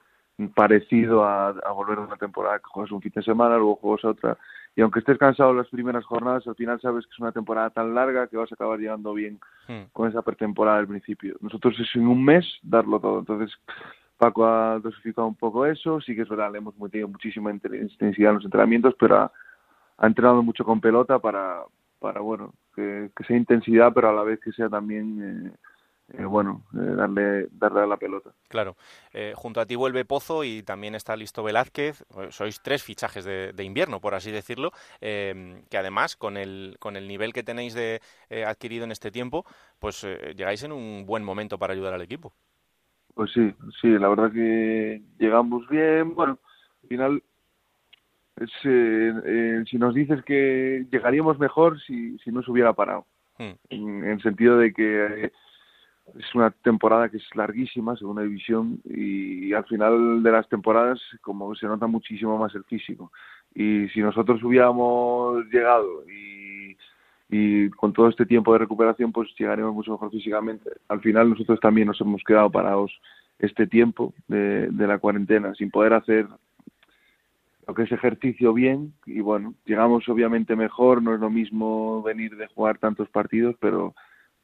parecido a, volver a una temporada que juegas un fin de semana, luego juegas otra. Y aunque estés cansado las primeras jornadas, al final sabes que es una temporada tan larga que vas a acabar llegando bien hmm. con esa pretemporada al principio. Nosotros es en un mes darlo todo. Entonces, Paco ha dosificado un poco eso. Sí que es verdad, le hemos metido muchísima intensidad en los entrenamientos, pero ha, entrenado mucho con pelota para, para bueno, que, sea intensidad, pero a la vez que sea también, eh, eh, bueno, eh, darle, darle a la pelota. Claro. junto a ti vuelve Pozo y también está listo Velázquez. Sois tres fichajes de, invierno, por así decirlo, que además, con el, con el nivel que tenéis de adquirido en este tiempo, pues llegáis en un buen momento para ayudar al equipo. Pues sí, sí, la verdad que llegamos bien. Bueno, al final, eh, eh, si nos dices que llegaríamos mejor si, si no se hubiera parado. Hmm. En, el sentido de que eh, es una temporada que es larguísima, segunda división, y, al final de las temporadas como se nota muchísimo más el físico. Y si nosotros hubiéramos llegado y y con todo este tiempo de recuperación pues llegaremos mucho mejor físicamente. Al final nosotros también nos hemos quedado parados este tiempo de, de la cuarentena sin poder hacer lo que es ejercicio bien y bueno, llegamos obviamente mejor, no es lo mismo venir de jugar tantos partidos, pero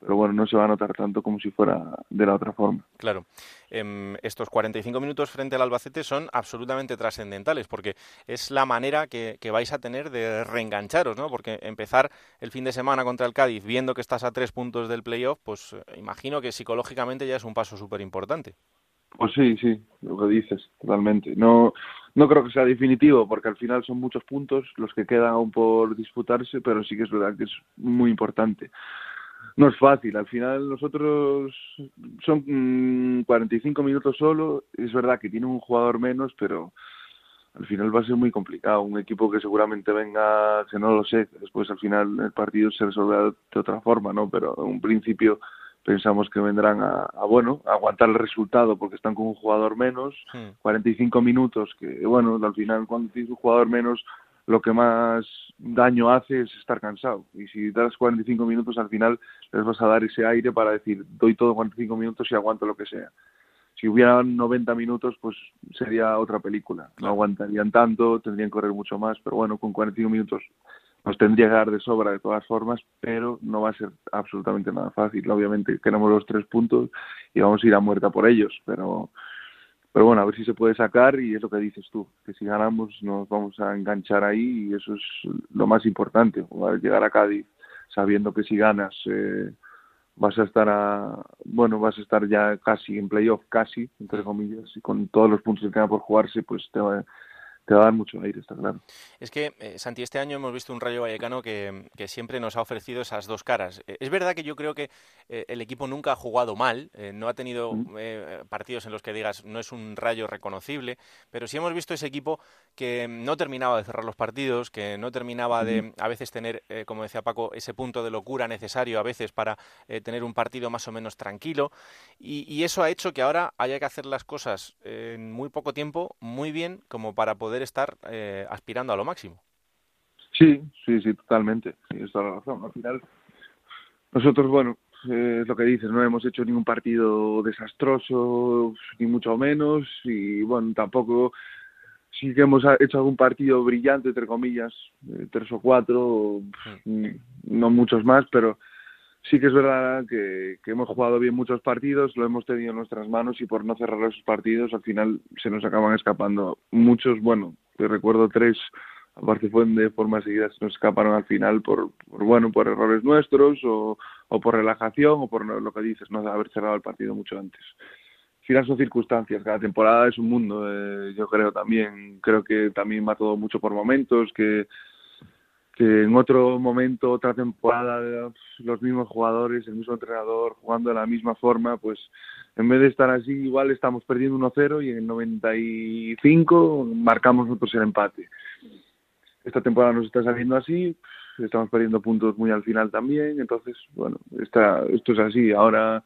pero bueno, no se va a notar tanto como si fuera de la otra forma. Claro. Em, estos 45 minutos frente al Albacete son absolutamente trascendentales porque es la manera que, vais a tener de reengancharos, ¿no? Porque empezar el fin de semana contra el Cádiz viendo que estás a tres puntos del playoff, pues eh, imagino que psicológicamente ya es un paso súper importante. Pues sí, sí, lo que dices, totalmente. No, no creo que sea definitivo, porque al final son muchos puntos los que quedan aún por disputarse, pero sí que es verdad que es muy importante no es fácil. Al final nosotros son 45 mm, minutos solo. Es verdad que tiene un jugador menos, pero al final va a ser muy complicado. Un equipo que seguramente venga, que no lo sé, después al final el partido se resolverá de otra forma, ¿no? Pero en un principio pensamos que vendrán a, bueno, a aguantar el resultado porque están con un jugador menos, 45 hmm. minutos, que bueno, al final cuando tienes un jugador menos lo que más daño hace es estar cansado. Y si das 45 minutos, al final les vas a dar ese aire para decir, doy todo 45 minutos y aguanto lo que sea. Si hubieran 90 minutos, pues sería otra película. No aguantarían tanto, tendrían que correr mucho más, pero bueno, con 45 minutos nos tendría que dar de sobra de todas formas, pero no va a ser absolutamente nada fácil. Obviamente queremos los tres puntos y vamos a ir a muerta por ellos, pero pero bueno, a ver si se puede sacar y es lo que dices tú, que si ganamos nos vamos a enganchar ahí y eso es lo más importante, llegar a Cádiz sabiendo que si ganas eh, vas a estar a, bueno, vas a estar ya casi en playoff, casi, entre comillas, y con todos los puntos que quedan por jugarse, pues te va, te va a dar mucho aire, está claro. Es que, eh, Santi, este año hemos visto un Rayo Vallecano que, siempre nos ha ofrecido esas dos caras. Eh, es verdad que yo creo que eh, el equipo nunca ha jugado mal, no ha tenido partidos en los que digas no es un Rayo reconocible, pero sí hemos visto ese equipo que no terminaba de cerrar los partidos, que no terminaba de a veces tener, como decía Paco, ese punto de locura necesario a veces para tener un partido más o menos tranquilo. Y, y eso ha hecho que ahora haya que hacer las cosas en muy poco tiempo, muy bien, como para poder estar eh, aspirando a lo máximo. Sí, sí, sí, totalmente. Sí, es la razón. Al final, nosotros, bueno, eh, es lo que dices, no hemos hecho ningún partido desastroso, ni mucho menos, y bueno, tampoco sí que hemos hecho algún partido brillante, entre comillas, eh, tres o cuatro, mm, no muchos más, pero sí que es verdad que, hemos jugado bien muchos partidos, lo hemos tenido en nuestras manos y por no cerrar esos partidos al final se nos acaban escapando muchos, bueno, te recuerdo tres, aparte fue de forma seguida se nos escaparon al final por, bueno, por errores nuestros o, por relajación o por lo que dices, no haber cerrado el partido mucho antes. Al final son circunstancias, cada temporada es un mundo, eh, yo creo también, creo que también va todo mucho por momentos, que en otro momento, otra temporada, los mismos jugadores, el mismo entrenador, jugando de la misma forma, pues en vez de estar así, igual estamos perdiendo 1-0 y en el 95 marcamos nosotros el empate. Esta temporada nos está saliendo así, estamos perdiendo puntos muy al final también, entonces, bueno, está, esto es así. Ahora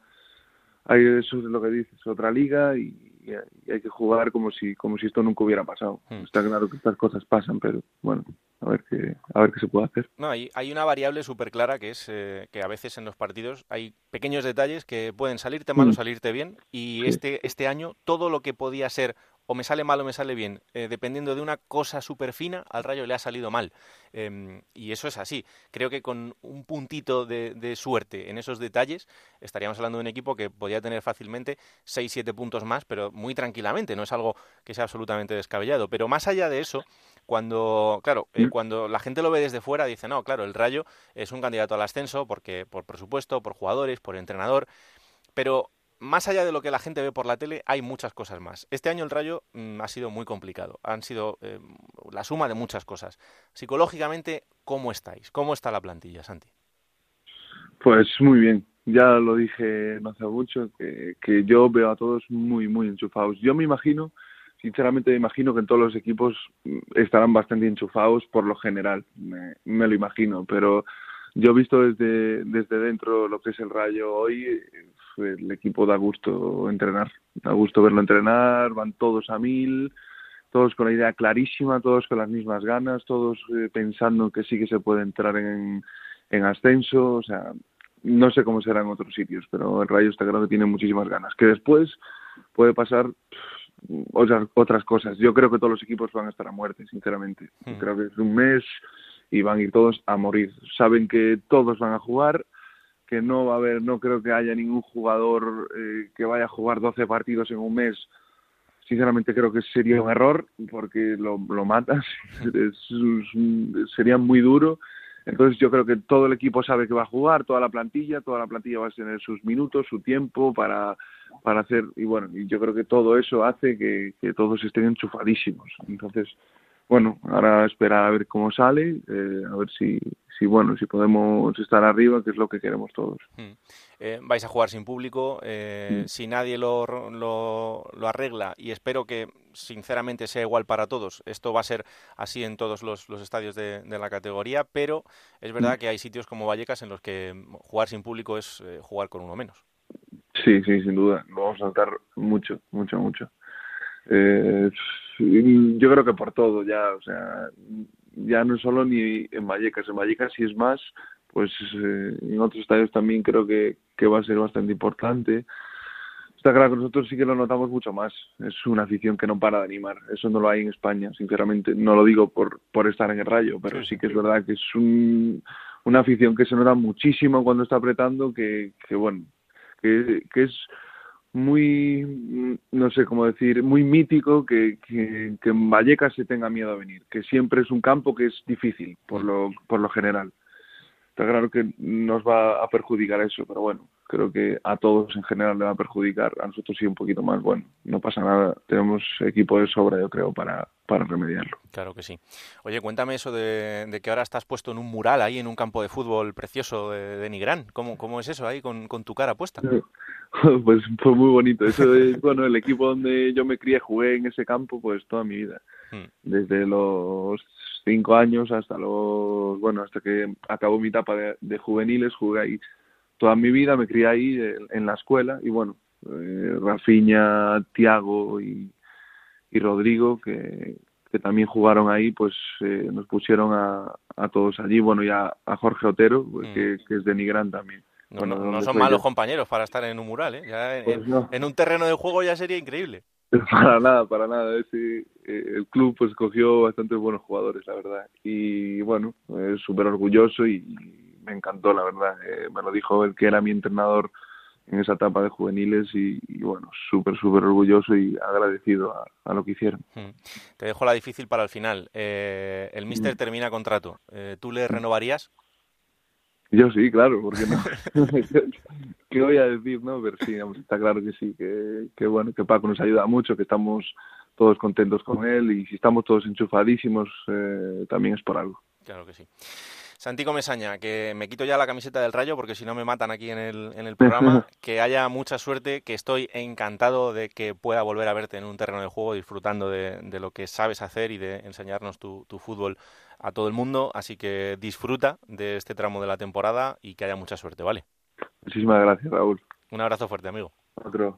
hay eso es lo que dices, otra liga y, hay que jugar como si como si esto nunca hubiera pasado. Hmm. Está claro que estas cosas pasan, pero bueno, a ver qué a ver qué se puede hacer. No, hay, hay una variable súper clara que es eh, que a veces en los partidos hay pequeños detalles que pueden salirte mal o hmm. salirte bien y este este año todo lo que podía ser o me sale mal o me sale bien, eh, dependiendo de una cosa súper fina, al Rayo le ha salido mal. Em, y eso es así. Creo que con un puntito de, suerte en esos detalles, estaríamos hablando de un equipo que podría tener fácilmente 6-7 puntos más, pero muy tranquilamente, no es algo que sea absolutamente descabellado. Pero más allá de eso, cuando, claro, eh, mm. cuando la gente lo ve desde fuera, dice, no, claro, el Rayo es un candidato al ascenso, porque por presupuesto, por jugadores, por entrenador, pero más allá de lo que la gente ve por la tele, hay muchas cosas más. Este año el Rayo mm, ha sido muy complicado. Han sido eh, la suma de muchas cosas. Psicológicamente, ¿cómo estáis? ¿Cómo está la plantilla, Santi? Pues muy bien. Ya lo dije no hace mucho, que, que yo veo a todos muy, muy enchufados. Yo me imagino, sinceramente me imagino que en todos los equipos mm, estarán bastante enchufados por lo general. Me, me lo imagino, pero yo he visto desde, desde dentro lo que es el Rayo hoy, el equipo da gusto entrenar, da gusto verlo entrenar, van todos a mil, todos con la idea clarísima, todos con las mismas ganas, todos eh, pensando que sí que se puede entrar en, en ascenso, o sea, no sé cómo será en otros sitios, pero el Rayo está claro que tiene muchísimas ganas. Que después puede pasar otras, otras cosas. Yo creo que todos los equipos van a estar a muerte, sinceramente. Hmm. Creo que es un mes y van a ir todos a morir. Saben que todos van a jugar, que no va a haber, no creo que haya ningún jugador eh, que vaya a jugar 12 partidos en un mes. Sinceramente creo que sería un error porque lo, lo matas, sería muy duro. Entonces yo creo que todo el equipo sabe que va a jugar, toda la plantilla, toda la plantilla va a tener sus minutos, su tiempo para, para hacer, y bueno, yo creo que todo eso hace que, que todos estén enchufadísimos. Entonces, bueno, ahora esperar a ver cómo sale, eh, a ver si, si, bueno, si podemos estar arriba, que es lo que queremos todos. Hmm. Eh, vais a jugar sin público, eh, hmm. si nadie lo, lo, lo, arregla, y espero que sinceramente sea igual para todos, esto va a ser así en todos los, los estadios de, de, la categoría, pero es verdad hmm. que hay sitios como Vallecas en los que jugar sin público es jugar con uno menos. Sí, sí, sin duda, lo vamos a notar mucho, mucho, mucho. Eh, yo creo que por todo ya, o sea, ya no solo ni en Vallecas, en Vallecas si es más, pues eh, en otros estadios también creo que, que va a ser bastante importante. Está claro que nosotros sí que lo notamos mucho más. Es una afición que no para de animar. Eso no lo hay en España, sinceramente. No lo digo por, por estar en el rayo, pero sí que es verdad que es un, una afición que se nota muchísimo cuando está apretando, que, que bueno, que, que es muy, no sé cómo decir, muy mítico que, que, que, en Vallecas se tenga miedo a venir, que siempre es un campo que es difícil por lo, por lo general. Está claro que nos va a perjudicar eso, pero bueno, creo que a todos en general le va a perjudicar, a nosotros sí un poquito más. Bueno, no pasa nada, tenemos equipo de sobra, yo creo, para, para remediarlo. Claro que sí. Oye, cuéntame eso de, que ahora estás puesto en un mural ahí en un campo de fútbol precioso de, de Nigrán. ¿Cómo, ¿Cómo es eso ahí con, con tu cara puesta? Pues fue muy bonito. Eso es, bueno, el equipo donde yo me crié, jugué en ese campo pues toda mi vida. Hmm. Desde los cinco años hasta los, bueno, hasta que acabó mi etapa de, juveniles, jugué ahí toda mi vida, me crié ahí en la escuela y bueno, eh, Rafiña, Tiago y, y Rodrigo, que, que también jugaron ahí, pues eh, nos pusieron a, a todos allí, bueno, y a, Jorge Otero, pues, hmm. que, que, es de Nigrán también. No, bueno, no, son malos compañeros para estar en un mural, ¿eh? Ya pues en, un terreno de juego ya sería increíble. Para nada, para nada. Eh, el club pues cogió bastantes buenos jugadores, la verdad. Y bueno, es súper orgulloso y, me encantó, la verdad. Eh, me lo dijo el que era mi entrenador en esa etapa de juveniles y, bueno, súper, súper orgulloso y agradecido a, lo que hicieron. Hmm. Te dejo la difícil para el final. Eh, el míster mm. termina contrato. ¿Tú le renovarías? Yo sí, claro, porque no. ¿Qué voy a decir, no? Pero sí, está claro que sí, que, que bueno, que Paco nos ayuda mucho, que estamos todos contentos con él y si estamos todos enchufadísimos, eh, también es por algo. Claro que sí. Santico Mesaña, que me quito ya la camiseta del Rayo porque si no me matan aquí en el, en el programa. que haya mucha suerte, que estoy encantado de que pueda volver a verte en un terreno de juego disfrutando de, lo que sabes hacer y de enseñarnos tu, tu fútbol a todo el mundo. Así que disfruta de este tramo de la temporada y que haya mucha suerte, ¿vale? Muchísimas gracias, Raúl. Un abrazo fuerte, amigo.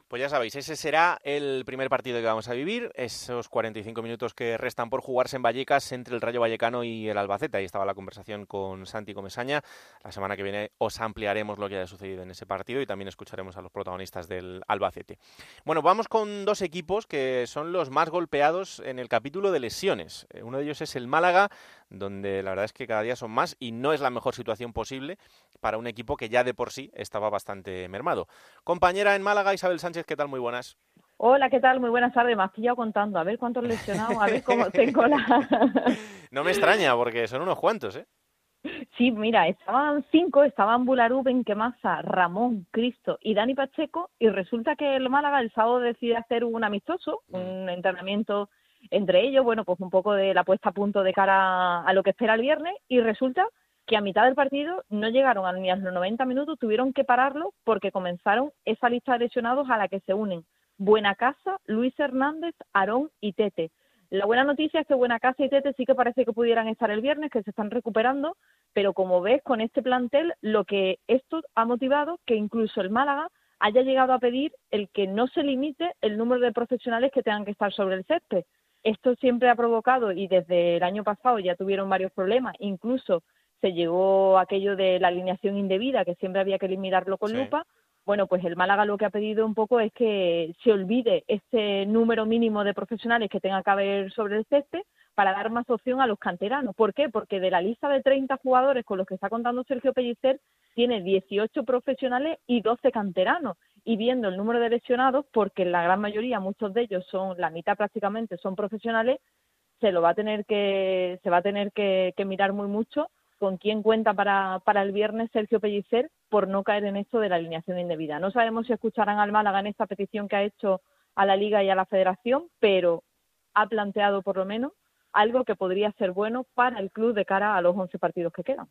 Pues ya sabéis, ese será el primer partido que vamos a vivir, esos 45 minutos que restan por jugarse en Vallecas entre el Rayo Vallecano y el Albacete. Ahí estaba la conversación con Santi Comesaña. La semana que viene os ampliaremos lo que haya sucedido en ese partido y también escucharemos a los protagonistas del Albacete. Bueno, vamos con dos equipos que son los más golpeados en el capítulo de lesiones. Eh, uno de ellos es el Málaga, donde la verdad es que cada día son más y no es la mejor situación posible para un equipo que ya de por sí estaba bastante mermado. Compañera en Málaga, Isabel Sánchez, ¿qué tal? Muy buenas. Hola, ¿qué tal? Muy buenas tardes. Me has pillado contando. A ver cuántos lesionados, a ver cómo tengo la... no me extraña, porque son unos cuantos, ¿eh? Sí, mira, estaban cinco, estaban Bularú, Benquemasa, Ramón, Cristo y Dani Pacheco, y resulta que el Málaga el sábado decide hacer un amistoso, un mm. entrenamiento entre ellos, bueno, pues un poco de la puesta a punto de cara a lo que espera el viernes, y resulta que a mitad del partido no llegaron ni a los 90 minutos, tuvieron que pararlo porque comenzaron esa lista de lesionados a la que se unen Buena Casa, Luis Hernández, Aarón y Tete. La buena noticia es que Buena Casa y Tete sí que parece que pudieran estar el viernes, que se están recuperando, pero como ves con este plantel, lo que esto ha motivado que incluso el Málaga haya llegado a pedir el que no se limite el número de profesionales que tengan que estar sobre el césped. Esto siempre ha provocado, y desde el año pasado ya tuvieron varios problemas, incluso se llegó aquello de la alineación indebida, que siempre había que eliminarlo con lupa. Bueno, pues el Málaga lo que ha pedido un poco es que se olvide este número mínimo de profesionales que tenga que haber sobre el césped para dar más opción a los canteranos. ¿Por qué? Porque de la lista de 30 jugadores con los que está contando Sergio Pellicer, tiene 18 profesionales y 12 canteranos. Y viendo el número de lesionados, porque la gran mayoría, muchos de ellos son, la mitad prácticamente son profesionales, se lo va a tener que, se va a tener que mirar muy mucho con quién cuenta para, para el viernes Sergio Pellicer por no caer en esto de la alineación indebida. No sabemos si escucharán al Málaga en esta petición que ha hecho a la Liga y a la Federación, pero ha planteado por lo menos algo que podría ser bueno para el club de cara a los 11 partidos que quedan.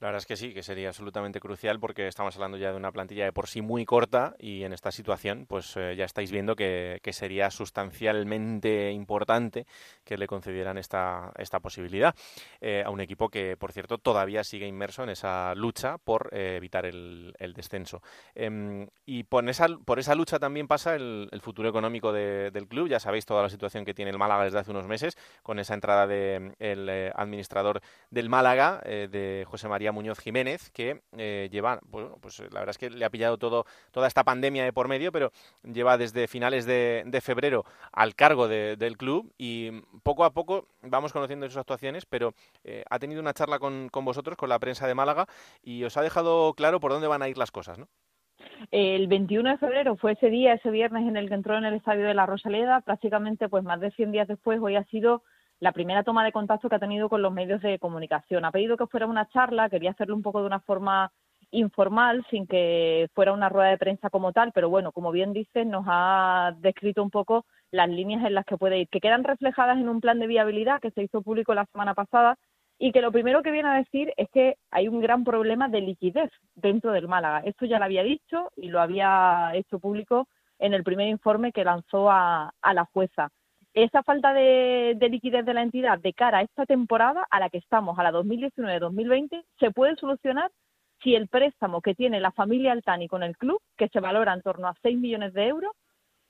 La verdad es que sí, que sería absolutamente crucial porque estamos hablando ya de una plantilla de por sí muy corta y en esta situación pues eh, ya estáis viendo que, sería sustancialmente importante que le concedieran esta, esta posibilidad eh, a un equipo que, por cierto, todavía sigue inmerso en esa lucha por eh, evitar el, descenso. Em, y por esa, por esa lucha también pasa el, futuro económico del club. Ya sabéis toda la situación que tiene el Málaga desde hace unos meses con esa entrada del de, administrador del Málaga, de José María Muñoz Jiménez, que eh, lleva, bueno, pues la verdad es que le ha pillado todo, toda esta pandemia de por medio, pero lleva desde finales de, febrero al cargo del club y poco a poco vamos conociendo sus actuaciones, pero eh, ha tenido una charla con, con vosotros, con la prensa de Málaga, y os ha dejado claro por dónde van a ir las cosas, ¿no? El 21 de febrero fue ese día, ese viernes en el que entró en el estadio de la Rosaleda. Prácticamente, pues más de 100 días después, hoy ha sido la primera toma de contacto que ha tenido con los medios de comunicación. Ha pedido que fuera una charla, quería hacerlo un poco de una forma informal, sin que fuera una rueda de prensa como tal, pero bueno, como bien dice, nos ha descrito un poco las líneas en las que puede ir, que quedan reflejadas en un plan de viabilidad que se hizo público la semana pasada y que lo primero que viene a decir es que hay un gran problema de liquidez dentro del Málaga. Esto ya lo había dicho y lo había hecho público en el primer informe que lanzó a la jueza esa falta de, liquidez de la entidad de cara a esta temporada a la que estamos, a la 2019-2020, se puede solucionar si el préstamo que tiene la familia Altani con el club, que se valora en torno a 6 millones de euros,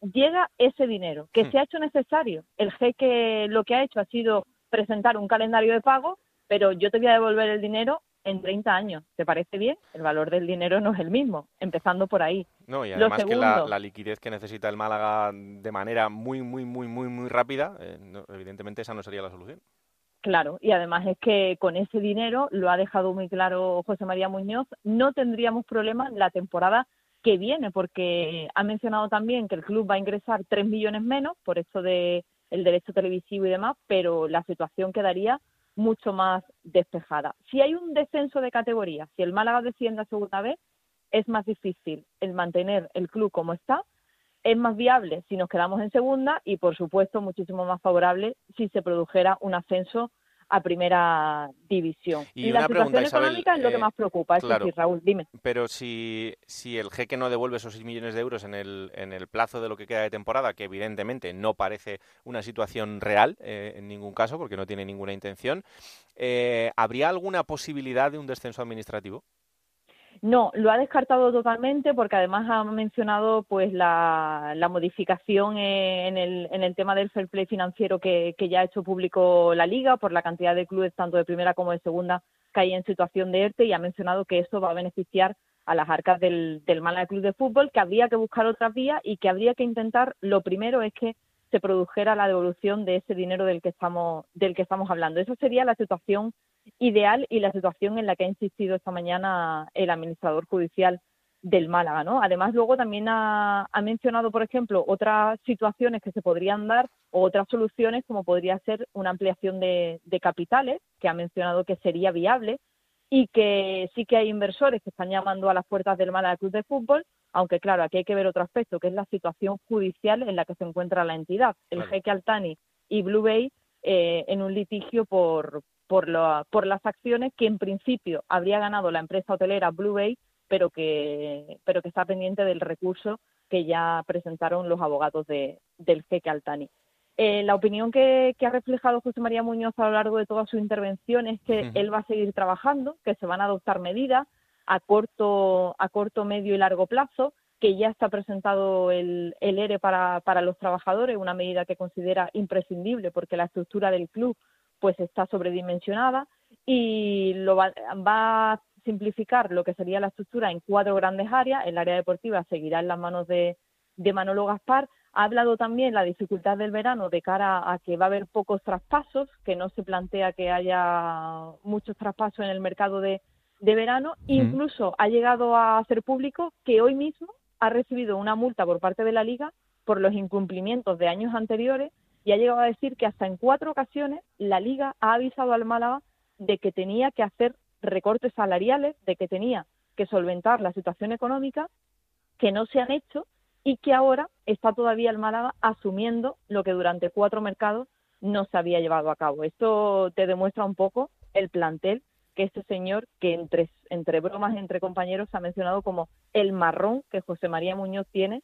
llega ese dinero, que se ha hecho necesario. El jeque lo que ha hecho ha sido presentar un calendario de pago, pero yo te voy a devolver el dinero en 30 años. ¿Te parece bien? El valor del dinero no es el mismo, empezando por ahí. No, y además que la, liquidez que necesita el Málaga de manera muy, muy, muy, muy, muy rápida, eh, evidentemente esa no sería la solución. Claro, y además es que con ese dinero, lo ha dejado muy claro José María Muñoz, no tendríamos problemas la temporada que viene, porque ha mencionado también que el club va a ingresar 3 millones menos por eso de el derecho televisivo y demás, pero la situación quedaría mucho más despejada. Si hay un descenso de categoría, si el Málaga desciende a segunda vez, es más difícil el mantener el club como está, es más viable si nos quedamos en segunda y, por supuesto, muchísimo más favorable si se produjera un ascenso a primera división. Y la una situación pregunta, Isabel, económica es lo que eh, más preocupa, eso claro. sí, Raúl, dime. Pero si, si el jeque no devuelve esos 6 millones de euros en el, en el plazo de lo que queda de temporada, que evidentemente no parece una situación real eh, en ningún caso, porque no tiene ninguna intención, eh, ¿habría alguna posibilidad de un descenso administrativo? No, lo ha descartado totalmente porque además ha mencionado pues la, modificación eh, en el, en el tema del fair play financiero que, que ya ha hecho público la liga por la cantidad de clubes tanto de primera como de segunda que hay en situación de ERTE y ha mencionado que eso va a beneficiar a las arcas del, del Málaga Club de Fútbol, que habría que buscar otras vías y que habría que intentar, lo primero es que se produjera la devolución de ese dinero del que estamos, del que estamos hablando. Esa sería la situación ideal y la situación en la que ha insistido esta mañana el administrador judicial del Málaga, ¿no? Además, luego también ha, ha, mencionado, por ejemplo, otras situaciones que se podrían dar o otras soluciones, como podría ser una ampliación de, de capitales, que ha mencionado que sería viable y que sí que hay inversores que están llamando a las puertas del Málaga Club de Fútbol, aunque claro, aquí hay que ver otro aspecto, que es la situación judicial en la que se encuentra la entidad. El Claro. jeque Altani y Blue Bay eh, en un litigio por, por, lo- por las acciones que en principio habría ganado la empresa hotelera Blue Bay, pero que, pero que está pendiente del recurso que ya presentaron los abogados de, del jeque Altani. Eh, la opinión que, que ha reflejado José María Muñoz a lo largo de toda su intervención es que él va a seguir trabajando, que se van a adoptar medidas a corto, a corto, medio y largo plazo, que ya está presentado el, el ERE para, para los trabajadores, una medida que considera imprescindible porque la estructura del club pues está sobredimensionada y lo va, va a simplificar lo que sería la estructura en cuatro grandes áreas. El área deportiva seguirá en las manos de, de Manolo Gaspar. Ha hablado también la dificultad del verano de cara a que va a haber pocos traspasos, que no se plantea que haya muchos traspasos en el mercado de, de verano. Incluso ha llegado a hacer público que hoy mismo ha recibido una multa por parte de la liga por los incumplimientos de años anteriores y ha llegado a decir que hasta en cuatro ocasiones la liga ha avisado al Málaga de que tenía que hacer recortes salariales, de que tenía que solventar la situación económica, que no se han hecho y que ahora está todavía el Málaga asumiendo lo que durante cuatro mercados no se había llevado a cabo. Esto te demuestra un poco el plantel que este señor, que entre, entre bromas, entre compañeros, ha mencionado como el marrón que José María Muñoz tiene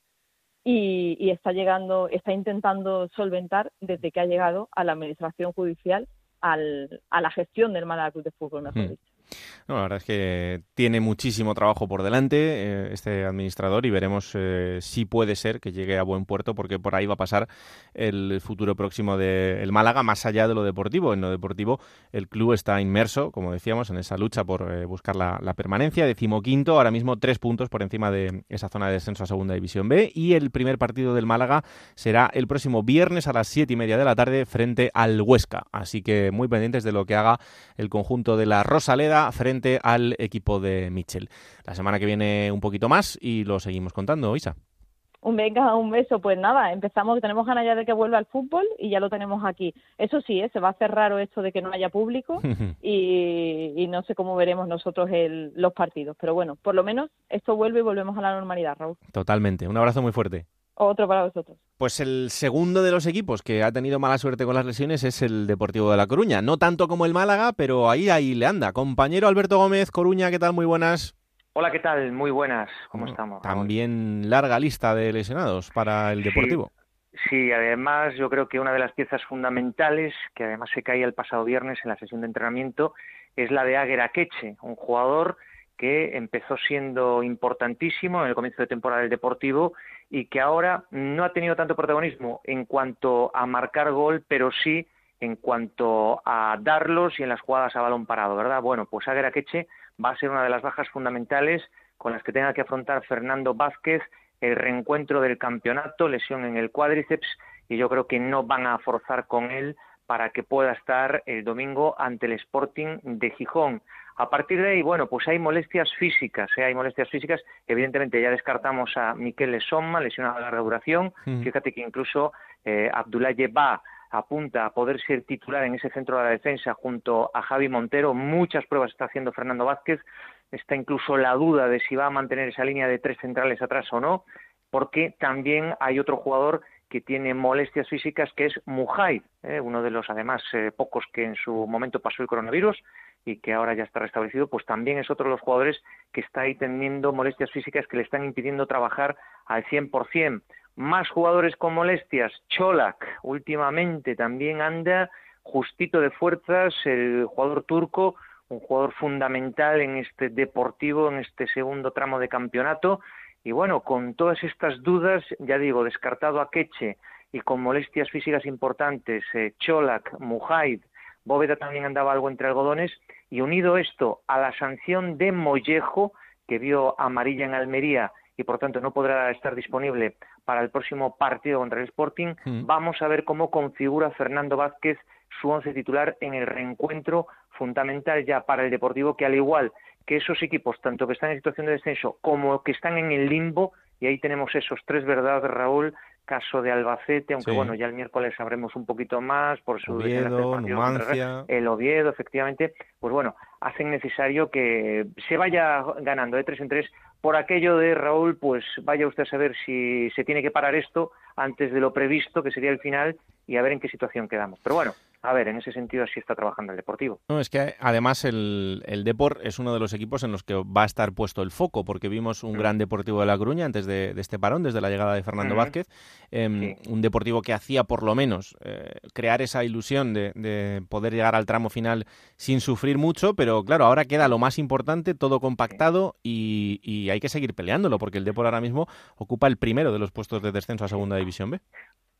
y, y está llegando, está intentando solventar desde que ha llegado a la administración judicial al, a la gestión del Málaga Club de Fútbol, mejor Hmm. dicho. La verdad es que tiene muchísimo trabajo por delante eh, este administrador y veremos eh, si puede ser que llegue a buen puerto porque por ahí va a pasar el futuro próximo del Málaga más allá de lo deportivo. En lo deportivo el club está inmerso, como decíamos, en esa lucha por eh, buscar la, la permanencia. Decimoquinto, ahora mismo tres puntos por encima de esa zona de descenso a Segunda División B y el primer partido del Málaga será el próximo viernes a las siete y media de la tarde frente al Huesca. Así que muy pendientes de lo que haga el conjunto de la Rosaleda frente al equipo de Mitchell. La semana que viene un poquito más y lo seguimos contando, Isa. Un venga, un beso. Pues nada, empezamos, tenemos ganas ya de que vuelva al fútbol y ya lo tenemos aquí. Eso sí, ¿eh? se va a hacer raro esto de que no haya público y, y no sé cómo veremos nosotros el, los partidos. Pero bueno, por lo menos esto vuelve y volvemos a la normalidad, Raúl. Totalmente. Un abrazo muy fuerte. Otro para vosotros. Pues el segundo de los equipos que ha tenido mala suerte con las lesiones es el Deportivo de La Coruña. No tanto como el Málaga, pero ahí, ahí le anda. Compañero Alberto Gómez, Coruña, ¿qué tal? Muy buenas. Hola, ¿qué tal? Muy buenas. ¿Cómo estamos? También larga lista de lesionados para el Deportivo. Sí, además yo creo que una de las piezas fundamentales, que además se caía el pasado viernes en la sesión de entrenamiento, es la de Águera Queche, un jugador que empezó siendo importantísimo en el comienzo de temporada del Deportivo y que ahora no ha tenido tanto protagonismo en cuanto a marcar gol, pero sí en cuanto a darlos y en las jugadas a balón parado, ¿verdad? Bueno, pues Águera Queche va a ser una de las bajas fundamentales con las que tenga que afrontar Fernando Vázquez el reencuentro del campeonato, lesión en el cuádriceps, y yo creo que no van a forzar con él para que pueda estar el domingo ante el Sporting de Gijón. A partir de ahí, bueno, pues hay molestias físicas, ¿eh? hay molestias físicas. Evidentemente ya descartamos a Miquel Somma, lesionado a larga duración. Mm. Fíjate que incluso eh, Ba apunta a poder ser titular en ese centro de la defensa junto a Javi Montero. Muchas pruebas está haciendo Fernando Vázquez. Está incluso la duda de si va a mantener esa línea de tres centrales atrás o no, porque también hay otro jugador que tiene molestias físicas, que es Mujay, ¿eh? uno de los además eh, pocos que en su momento pasó el coronavirus y que ahora ya está restablecido, pues también es otro de los jugadores que está ahí teniendo molestias físicas que le están impidiendo trabajar al 100%. Más jugadores con molestias, Cholak últimamente también anda justito de fuerzas, el jugador turco, un jugador fundamental en este deportivo, en este segundo tramo de campeonato. Y bueno, con todas estas dudas, ya digo, descartado a Queche y con molestias físicas importantes, eh, Cholak, Mujaid, Bóveda también andaba algo entre algodones, y unido esto a la sanción de Mollejo, que vio amarilla en Almería y por tanto no podrá estar disponible para el próximo partido contra el Sporting, mm. vamos a ver cómo configura Fernando Vázquez su once titular en el reencuentro fundamental ya para el Deportivo, que al igual que esos equipos, tanto que están en situación de descenso como que están en el limbo, y ahí tenemos esos tres verdades, Raúl, caso de Albacete, aunque bueno, ya el miércoles sabremos un poquito más por su Oviedo, Numancia. el Oviedo, efectivamente, pues bueno, hacen necesario que se vaya ganando de tres en tres. Por aquello de Raúl, pues vaya usted a saber si se tiene que parar esto antes de lo previsto, que sería el final, y a ver en qué situación quedamos. Pero bueno, a ver, en ese sentido sí está trabajando el Deportivo. No, es que además el, el Depor es uno de los equipos en los que va a estar puesto el foco, porque vimos un mm. gran Deportivo de La Coruña antes de, este parón, desde la llegada de Fernando Vázquez, em, un Deportivo que hacía por lo menos eh, crear esa ilusión de, poder llegar al tramo final sin sufrir mucho, pero claro, ahora queda lo más importante, todo compactado y, y hay que seguir peleándolo, porque el Depor ahora mismo ocupa el primero de los puestos de descenso a Segunda División B.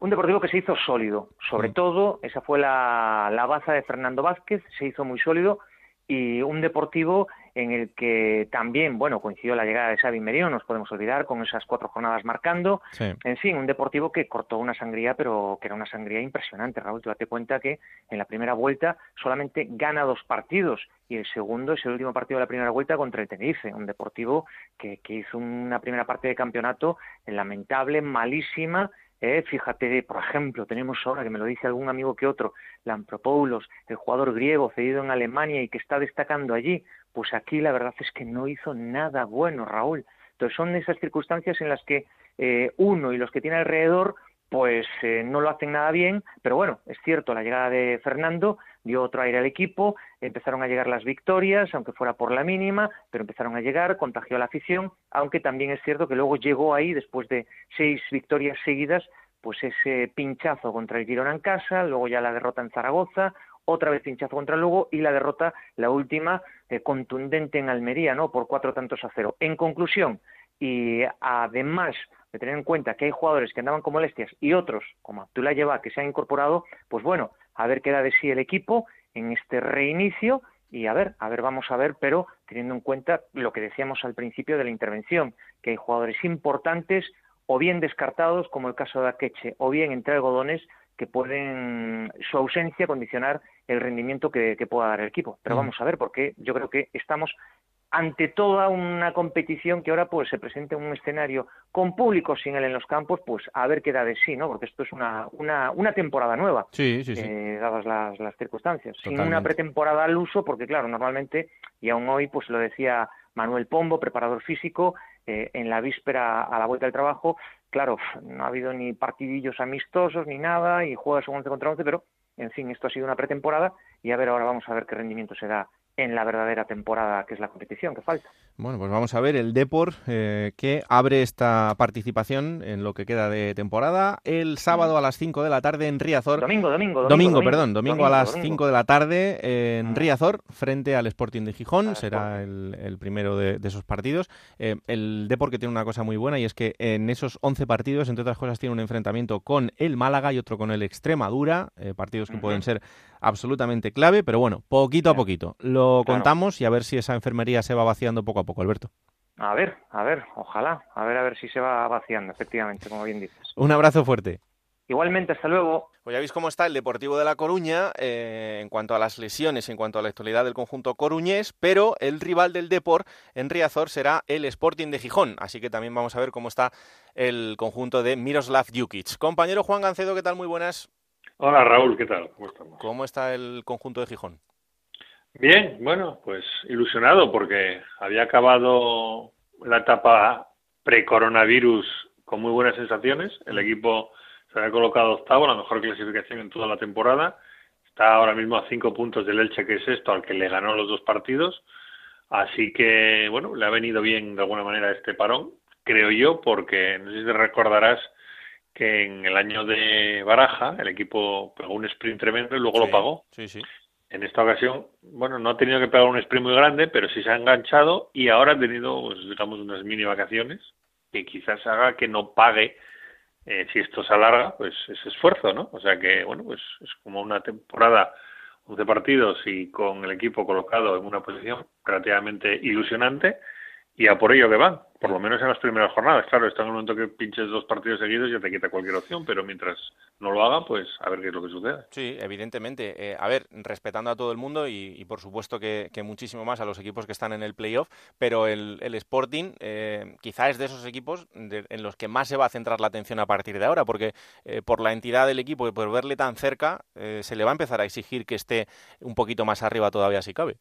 Un deportivo que se hizo sólido, sobre mm. todo, esa fue la, la baza de Fernando Vázquez, se hizo muy sólido y un deportivo en el que también, bueno, coincidió la llegada de Xavi Merino, nos podemos olvidar, con esas cuatro jornadas marcando. En fin, un deportivo que cortó una sangría, pero que era una sangría impresionante, Raúl. Tú date cuenta que en la primera vuelta solamente gana dos partidos y el segundo es el último partido de la primera vuelta contra el Tenerife, un deportivo que, que hizo una primera parte de campeonato lamentable, malísima, eh, fíjate, por ejemplo, tenemos ahora, que me lo dice algún amigo que otro, Lampropoulos, el jugador griego cedido en Alemania y que está destacando allí. Pues aquí la verdad es que no hizo nada bueno, Raúl. Entonces son esas circunstancias en las que eh, uno y los que tiene alrededor pues eh, no lo hacen nada bien, pero bueno, es cierto, la llegada de Fernando dio otro aire al equipo, empezaron a llegar las victorias, aunque fuera por la mínima, pero empezaron a llegar, contagió a la afición, aunque también es cierto que luego llegó ahí, después de seis victorias seguidas, pues ese pinchazo contra el Girona en casa, luego ya la derrota en Zaragoza, otra vez pinchazo contra el Lugo y la derrota, la última, eh, contundente en Almería, ¿no? Por cuatro tantos a cero. En conclusión, y además de tener en cuenta que hay jugadores que andaban con molestias y otros, como Abdullah Lleva, que se han incorporado, pues bueno, a ver qué da de sí el equipo en este reinicio y a ver, a ver, vamos a ver, pero teniendo en cuenta lo que decíamos al principio de la intervención, que hay jugadores importantes o bien descartados, como el caso de Akeche, o bien entre algodones que pueden su ausencia condicionar el rendimiento que, pueda dar el equipo. Pero mm. vamos a ver, porque yo creo que estamos ante toda una competición que ahora pues se presenta en un escenario con público sin él en los campos, pues a ver qué da de sí, ¿no? Porque esto es una, una, una temporada nueva, sí, sí, sí. Eh, dadas las, las circunstancias. Sin una pretemporada al uso, porque claro, normalmente, y aún hoy, pues lo decía Manuel Pombo, preparador físico, eh, en la víspera a la vuelta del trabajo, claro, no ha habido ni partidillos amistosos ni nada, y juegas un 11 contra 11, pero en fin, esto ha sido una pretemporada y a ver ahora vamos a ver qué rendimiento se da en la verdadera temporada que es la competición que falta. Bueno, pues vamos a ver el Depor eh, que abre esta participación en lo que queda de temporada el sábado a las 5 de la tarde en Riazor. Domingo, domingo. Domingo, perdón, domingo, a las 5 de la tarde en Riazor frente al Sporting de Gijón. Será el, primero de, esos partidos. Eh, el Depor que tiene una cosa muy buena y es que en esos 11 partidos, entre otras cosas, tiene un enfrentamiento con el Málaga y otro con el Extremadura. Eh, partidos que pueden ser absolutamente clave, pero bueno, poquito a poquito. Lo contamos y a ver si esa enfermería se va vaciando poco a poco, Alberto. A ver, a ver, ojalá, a ver a ver si se va vaciando, efectivamente, como bien dices. Un abrazo fuerte. Igualmente, hasta luego. Pues ya veis cómo está el Deportivo de La Coruña eh, en cuanto a las lesiones, en cuanto a la actualidad del conjunto coruñés, pero el rival del Deport en Riazor será el Sporting de Gijón. Así que también vamos a ver cómo está el conjunto de Miroslav Jukic. Compañero Juan Gancedo, ¿qué tal? Muy buenas. Hola Raúl, ¿qué tal? ¿Cómo estamos? ¿Cómo está el conjunto de Gijón? Bien, bueno, pues ilusionado porque había acabado la etapa pre-coronavirus con muy buenas sensaciones. El equipo se había colocado octavo, la mejor clasificación en toda la temporada. Está ahora mismo a cinco puntos del Elche, que es esto, al que le ganó los dos partidos. Así que, bueno, le ha venido bien de alguna manera este parón, creo yo, porque no sé si te recordarás que en el año de Baraja el equipo pegó un sprint tremendo y luego lo pagó. Sí, sí. En esta ocasión, bueno, no ha tenido que pegar un sprint muy grande, pero sí se ha enganchado y ahora ha tenido, pues, digamos, unas mini vacaciones que quizás haga que no pague, eh, si esto se alarga, pues ese esfuerzo, ¿no? O sea que, bueno, pues es como una temporada, 11 partidos y con el equipo colocado en una posición relativamente ilusionante y a por ello que van, por lo menos en las primeras jornadas. Claro, está en el momento que pinches dos partidos seguidos ya te quita cualquier opción, pero mientras no lo hagan, pues a ver qué es lo que sucede. Sí, evidentemente. Eh, a ver, respetando a todo el mundo y, por supuesto que, muchísimo más a los equipos que están en el playoff, pero el, Sporting eh, quizá es de esos equipos en los que más se va a centrar la atención a partir de ahora, porque eh, por la entidad del equipo y por verle tan cerca, se le va a empezar a exigir que esté un poquito más arriba todavía si cabe.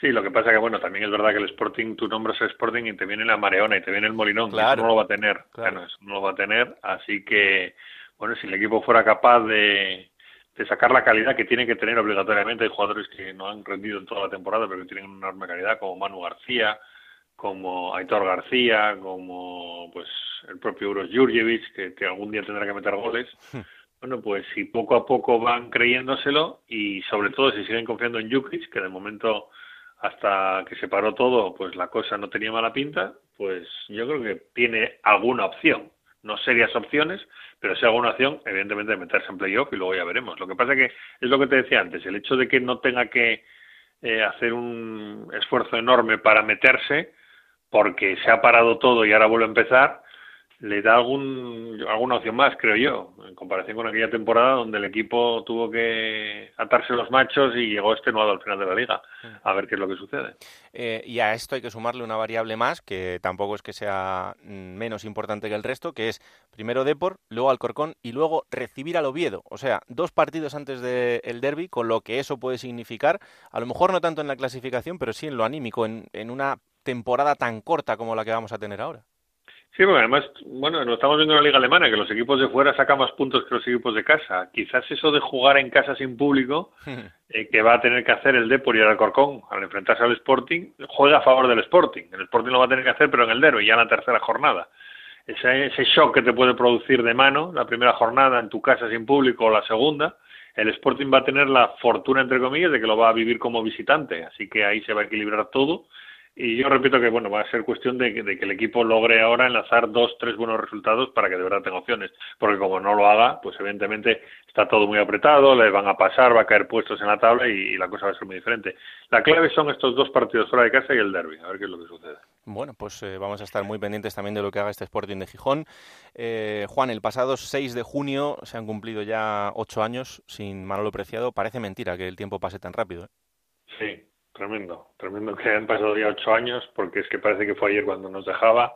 Sí, lo que pasa que, bueno, también es verdad que el Sporting, tú nombras el Sporting y te viene la Mareona y te viene el Molinón, claro, eso no lo va a tener, claro. eso no lo va a tener, así que, bueno, si el equipo fuera capaz de, de sacar la calidad que tiene que tener obligatoriamente, hay jugadores que no han rendido en toda la temporada, pero que tienen una enorme calidad, como Manu García, como Aitor García, como pues el propio Uros Jurjevic, que, que algún día tendrá que meter goles, bueno, pues si poco a poco van creyéndoselo y sobre todo si siguen confiando en Jukic, que de momento hasta que se paró todo, pues la cosa no tenía mala pinta, pues yo creo que tiene alguna opción. No serias opciones, pero sí alguna opción, evidentemente, de meterse en playoff y luego ya veremos. Lo que pasa que es lo que te decía antes, el hecho de que no tenga que eh, hacer un esfuerzo enorme para meterse, porque se ha parado todo y ahora vuelve a empezar, le da algún, alguna opción más, creo yo, en comparación con aquella temporada donde el equipo tuvo que atarse los machos y llegó extenuado al final de la liga. A ver qué es lo que sucede. Eh, y a esto hay que sumarle una variable más, que tampoco es que sea mm, menos importante que el resto, que es primero Depor, luego Alcorcón y luego recibir al Oviedo. O sea, dos partidos antes del derby, con lo que eso puede significar, a lo mejor no tanto en la clasificación, pero sí en lo anímico, en, en una temporada tan corta como la que vamos a tener ahora. Sí, porque además, bueno, lo estamos viendo en la liga alemana, que los equipos de fuera sacan más puntos que los equipos de casa. Quizás eso de jugar en casa sin público, eh, que va a tener que hacer el Depor y el Alcorcón al enfrentarse al Sporting, juega a favor del Sporting. El Sporting lo va a tener que hacer, pero en el Dero, y ya en la tercera jornada. Ese, ese shock que te puede producir de mano, la primera jornada en tu casa sin público o la segunda, el Sporting va a tener la fortuna, entre comillas, de que lo va a vivir como visitante. Así que ahí se va a equilibrar todo y yo repito que bueno va a ser cuestión de que, el equipo logre ahora enlazar dos, tres buenos resultados para que de verdad tenga opciones. Porque como no lo haga, pues evidentemente está todo muy apretado, le van a pasar, va a caer puestos en la tabla y, la cosa va a ser muy diferente. La clave son estos dos partidos fuera de casa y el derby, a ver qué es lo que sucede. Bueno, pues eh, vamos a estar muy pendientes también de lo que haga este Sporting de Gijón. Eh, Juan, el pasado 6 de junio se han cumplido ya ocho años sin Manolo Preciado. Parece mentira que el tiempo pase tan rápido. ¿eh? Sí, Tremendo, tremendo que han pasado ya ocho años, porque es que parece que fue ayer cuando nos dejaba,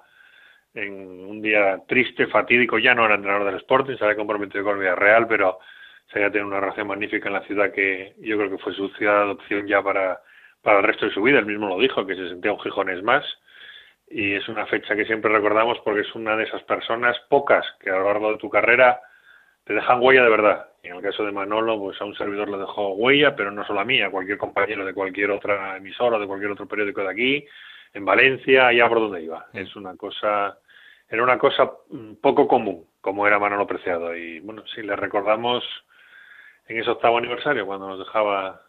en un día triste, fatídico, ya no era entrenador del Sporting, se había comprometido con el Real, pero se había tenido una relación magnífica en la ciudad que yo creo que fue su ciudad de adopción ya para, para el resto de su vida, él mismo lo dijo, que se sentía un Gijones más, y es una fecha que siempre recordamos porque es una de esas personas pocas que a lo largo de tu carrera te dejan huella de verdad. En el caso de Manolo, pues a un servidor le dejó huella, pero no solo a mí, a cualquier compañero de cualquier otra emisora, de cualquier otro periódico de aquí, en Valencia, allá por donde iba. Es una cosa, era una cosa mm, poco común, como era Manolo Preciado. Y bueno, si le recordamos en ese octavo aniversario, cuando nos dejaba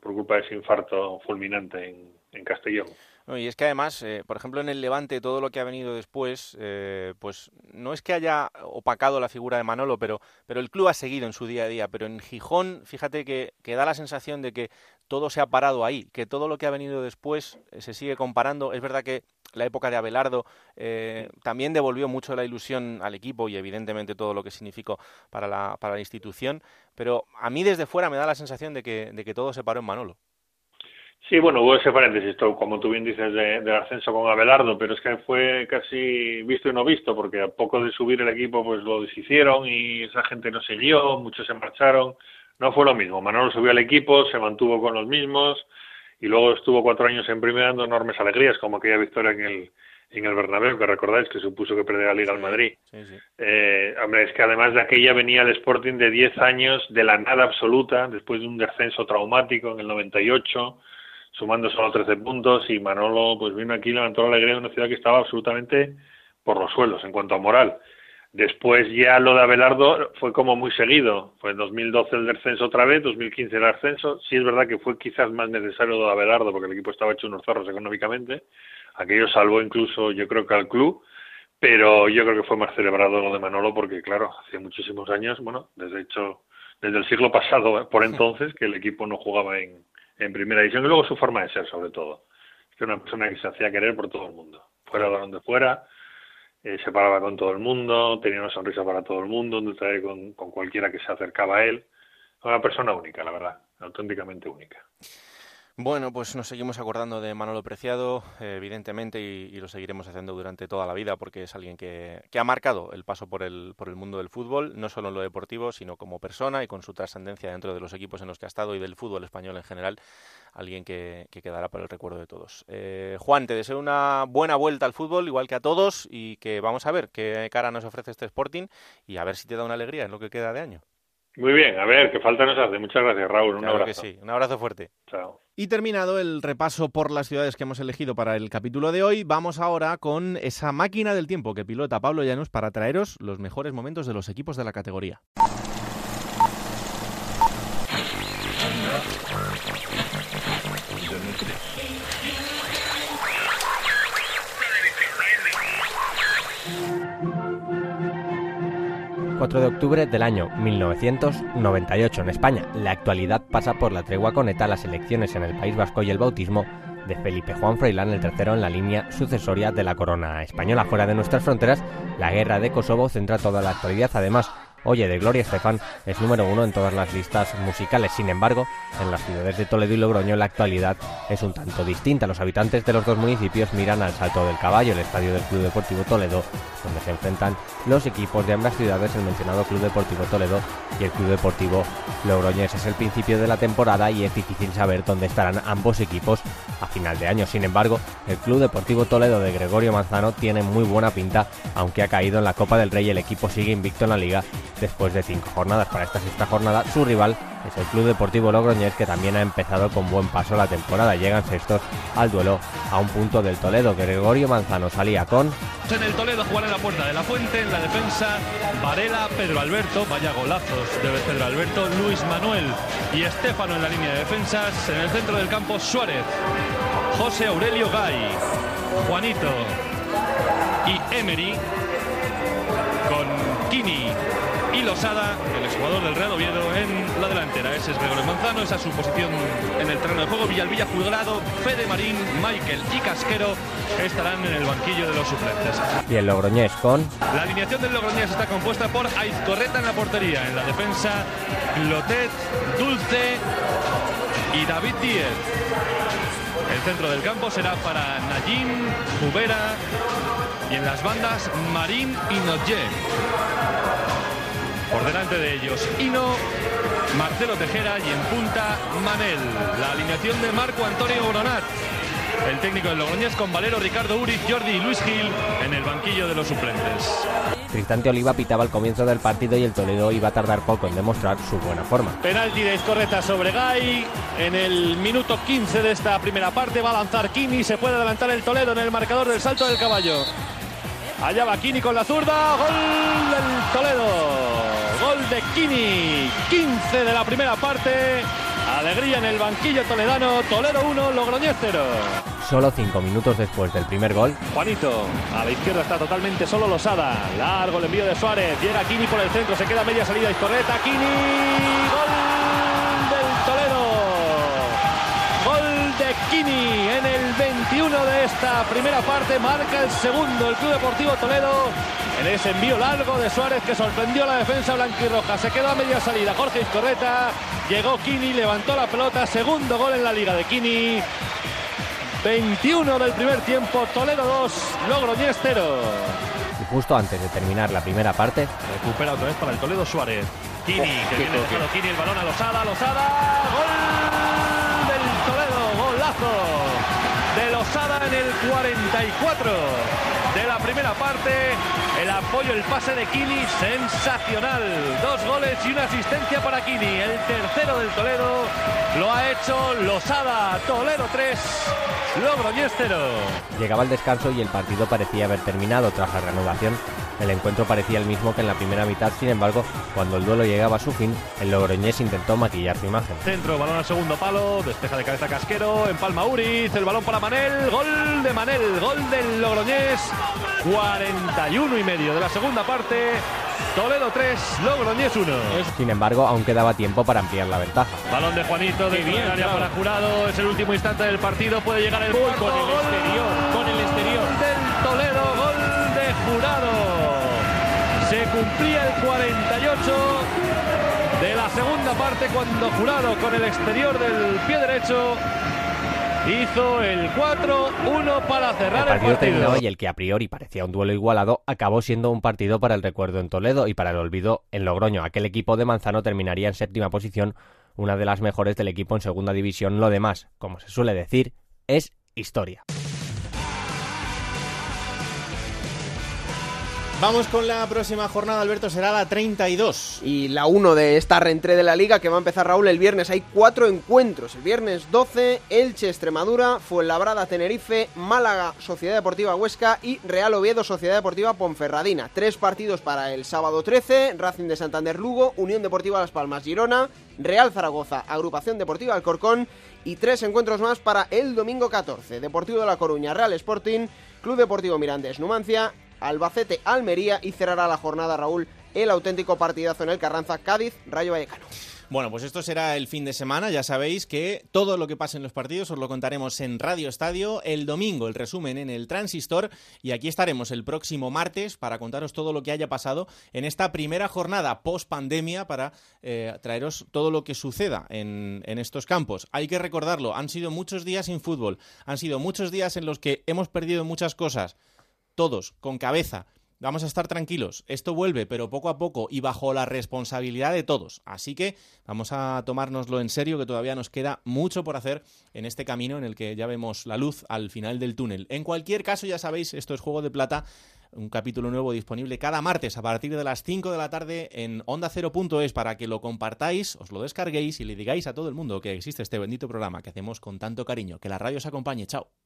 por culpa de ese infarto fulminante en, en Castellón y es que además, eh, por ejemplo, en el Levante, todo lo que ha venido después, eh, pues no es que haya opacado la figura de Manolo, pero, pero el club ha seguido en su día a día. Pero en Gijón, fíjate que, que da la sensación de que todo se ha parado ahí, que todo lo que ha venido después eh, se sigue comparando. Es verdad que la época de Abelardo también devolvió mucho la ilusión al equipo y evidentemente todo lo que significó para la, para la institución, pero a mí desde fuera me da la sensación de que, de que todo se paró en Manolo. Sí, bueno, hubo ese paréntesis, como tú bien dices, de, del ascenso con Abelardo, pero es que fue casi visto y no visto, porque a poco de subir el equipo, pues lo deshicieron y esa gente no siguió, muchos se marcharon. No fue lo mismo. Manolo subió al equipo, se mantuvo con los mismos y luego estuvo cuatro años en primera dando enormes alegrías, como aquella victoria en el, en el Bernabéu, que recordáis que supuso que perdió la Liga al Madrid. Eh, hombre, es que además de aquella venía el Sporting de 10 años de la nada absoluta, después de un descenso traumático en el 98, sumando solo 13 puntos, y Manolo pues vino aquí y levantó la alegría de una ciudad que estaba absolutamente por los suelos en cuanto a moral. Después ya lo de Abelardo fue como muy seguido. Fue en 2012 el descenso otra vez, 2015 el ascenso. Sí es verdad que fue quizás más necesario lo de Abelardo porque el equipo estaba hecho unos zorros económicamente. Aquello salvó incluso yo creo que al club. Pero yo creo que fue más celebrado lo de Manolo porque claro, hace muchísimos años, bueno, desde hecho, desde el siglo pasado eh, por entonces que el equipo no jugaba en, en primera división y luego su forma de ser sobre todo. Que una persona que se hacía querer por todo el mundo, fuera de donde fuera eh, se paraba con todo el mundo, tenía una sonrisa para todo el mundo, con, con cualquiera que se acercaba a él. Una persona única, la verdad, auténticamente única. Bueno, pues nos seguimos acordando de Manolo Preciado, evidentemente, y, lo seguiremos haciendo durante toda la vida porque es alguien que, ha marcado el paso por el, por el mundo del fútbol, no solo en lo deportivo, sino como persona y con su trascendencia dentro de los equipos en los que ha estado y del fútbol español en general, alguien que, quedará para el recuerdo de todos. Eh, Juan, te deseo una buena vuelta al fútbol, igual que a todos, y que vamos a ver qué cara nos ofrece este Sporting y a ver si te da una alegría en lo que queda de año. Muy bien, a ver, qué falta nos hace. Muchas gracias, Raúl. Un abrazo. Que sí. Un abrazo fuerte. Chao. Y terminado el repaso por las ciudades que hemos elegido para el capítulo de hoy, vamos ahora con esa máquina del tiempo que pilota Pablo Llanos para traeros los mejores momentos de los equipos de la categoría. 4 de octubre del año 1998 en España. La actualidad pasa por la tregua con ETA, las elecciones en el País Vasco y el bautismo de Felipe Juan Freilán, el tercero en la línea sucesoria de la corona española. Fuera de nuestras fronteras, la guerra de Kosovo centra toda la actualidad. Además, Oye de Gloria Estefan es número uno en todas las listas musicales. Sin embargo, en las ciudades de Toledo y Logroño la actualidad es un tanto distinta. Los habitantes de los dos municipios miran al Salto del Caballo, el estadio del Club Deportivo Toledo, donde se enfrentan los equipos de ambas ciudades, el mencionado Club Deportivo Toledo y el Club Deportivo Logroñés. Es el principio de la temporada y es difícil saber dónde estarán ambos equipos a final de año. Sin embargo, el Club Deportivo Toledo de Gregorio Manzano tiene muy buena pinta, aunque ha caído en la Copa del Rey. El equipo sigue invicto en la liga después de cinco jornadas. Para esta sexta jornada, su rival es el Club Deportivo Logroñés, que también ha empezado con buen paso la temporada. Llegan sextos al duelo a un punto del Toledo. Gregorio Manzano salía con. En el Toledo jugar en la puerta de la Fuente, en la defensa Varela, Pedro Alberto, vaya golazos de Pedro Alberto, Luis Manuel y Estefano en la línea de defensas. En el centro del campo, Suárez, José Aurelio Gay, Juanito y Emery con Kini Losada, el exjugador del Real Oviedo, en la delantera. Ese es Gregorio Manzano, esa es su posición en el terreno de juego. Villalvilla Juzgado, Fede Marín, Michael y Casquero estarán en el banquillo de los suplentes. Y el Logroñés con... La alineación del Logroñés está compuesta por Aizcorreta en la portería, en la defensa Lotet, Dulce y David Díez. El centro del campo será para Nayim, Jubera y en las bandas Marín y Nodje. Por delante de ellos, Hino, Marcelo Tejera y en punta, Manel. La alineación de Marco Antonio Boronat. El técnico de Logroñés con Valero, Ricardo Uriz, Jordi y Luis Gil en el banquillo de los suplentes. Cristante Oliva pitaba al comienzo del partido y el Toledo iba a tardar poco en demostrar su buena forma. Penalti de correcta sobre Gay. En el minuto 15 de esta primera parte va a lanzar Kini. Se puede adelantar el Toledo en el marcador del salto del caballo. Allá va Kini con la zurda. Gol del Toledo. Gol de Kini. 15 de la primera parte. Alegría en el banquillo toledano. Toledo 1, Logroñez 0. Solo 5 minutos después del primer gol. Juanito, a la izquierda está totalmente solo Losada. Largo el envío de Suárez. Llega Kini por el centro. Se queda media salida y correta. Kini. Gol Kini en el 21 de esta primera parte. Marca el segundo el Club Deportivo Toledo en ese envío largo de Suárez que sorprendió la defensa blanquirroja. Se quedó a media salida Jorge Iscorreta, llegó Kini, levantó la pelota, segundo gol en la liga de Kini. 21 del primer tiempo, Toledo 2, Logroñés 0. Y justo antes de terminar la primera parte, recupera otra vez para el Toledo Suárez. Kini, que viene Kini, el balón a Losada, Losada, gol de Losada en el 44 de la primera parte. El apoyo, el pase de Kini, sensacional. Dos goles y una asistencia para Kini. El tercero del Toledo lo ha hecho Losada. Toledo 3, Logroñés 0. Llegaba el descanso y el partido parecía haber terminado tras la reanudación el encuentro parecía el mismo que en la primera mitad, sin embargo, cuando el duelo llegaba a su fin, el logroñés intentó maquillar su imagen. Centro, balón al segundo palo, despeja de cabeza Casquero, empalma Uriz, el balón para Manel, gol de Manel, gol del logroñés, 41 y medio de la segunda parte, Toledo 3, Logroñés 1. Sin embargo, aún quedaba tiempo para ampliar la ventaja. Balón de Juanito de bien, área para Jurado, es el último instante del partido, puede llegar el gol con el exterior, con el exterior del Toledo, gol de Jurado. Se cumplía el 48 de la segunda parte cuando Jurado con el exterior del pie derecho hizo el 4-1 para cerrar el partido. terminó y el que a priori parecía un duelo igualado acabó siendo un partido para el recuerdo en Toledo y para el olvido en Logroño. Aquel equipo de Manzano terminaría en séptima posición, una de las mejores del equipo en segunda división. Lo demás, como se suele decir, es historia. Vamos con la próxima jornada, Alberto, será la 32. Y la 1 de esta reentré de la liga que va a empezar Raúl el viernes. Hay cuatro encuentros. El viernes 12, Elche, Extremadura, Fuenlabrada, Tenerife, Málaga, Sociedad Deportiva Huesca y Real Oviedo, Sociedad Deportiva Ponferradina. Tres partidos para el sábado 13, Racing de Santander Lugo, Unión Deportiva Las Palmas Girona, Real Zaragoza, Agrupación Deportiva Alcorcón y tres encuentros más para el domingo 14, Deportivo de La Coruña, Real Sporting, Club Deportivo Mirandés Numancia, Albacete, Almería y cerrará la jornada Raúl el auténtico partidazo en el Carranza, Cádiz, Rayo Vallecano. Bueno, pues esto será el fin de semana. Ya sabéis que todo lo que pase en los partidos os lo contaremos en Radio Estadio. El domingo, el resumen en el Transistor. Y aquí estaremos el próximo martes para contaros todo lo que haya pasado en esta primera jornada post pandemia para eh, traeros todo lo que suceda en estos campos. Hay que recordarlo, han sido muchos días sin fútbol. Han sido muchos días en los que hemos perdido muchas cosas todos, con cabeza. Vamos a estar tranquilos. Esto vuelve, pero poco a poco y bajo la responsabilidad de todos. Así que vamos a tomárnoslo en serio, que todavía nos queda mucho por hacer en este camino en el que ya vemos la luz al final del túnel. En cualquier caso, ya sabéis, esto es Juego de Plata. Un capítulo nuevo disponible cada martes a partir de las 5 de la tarde en onda0.es para que lo compartáis, os lo descarguéis y le digáis a todo el mundo que existe este bendito programa que hacemos con tanto cariño. Que la radio os acompañe. Chao.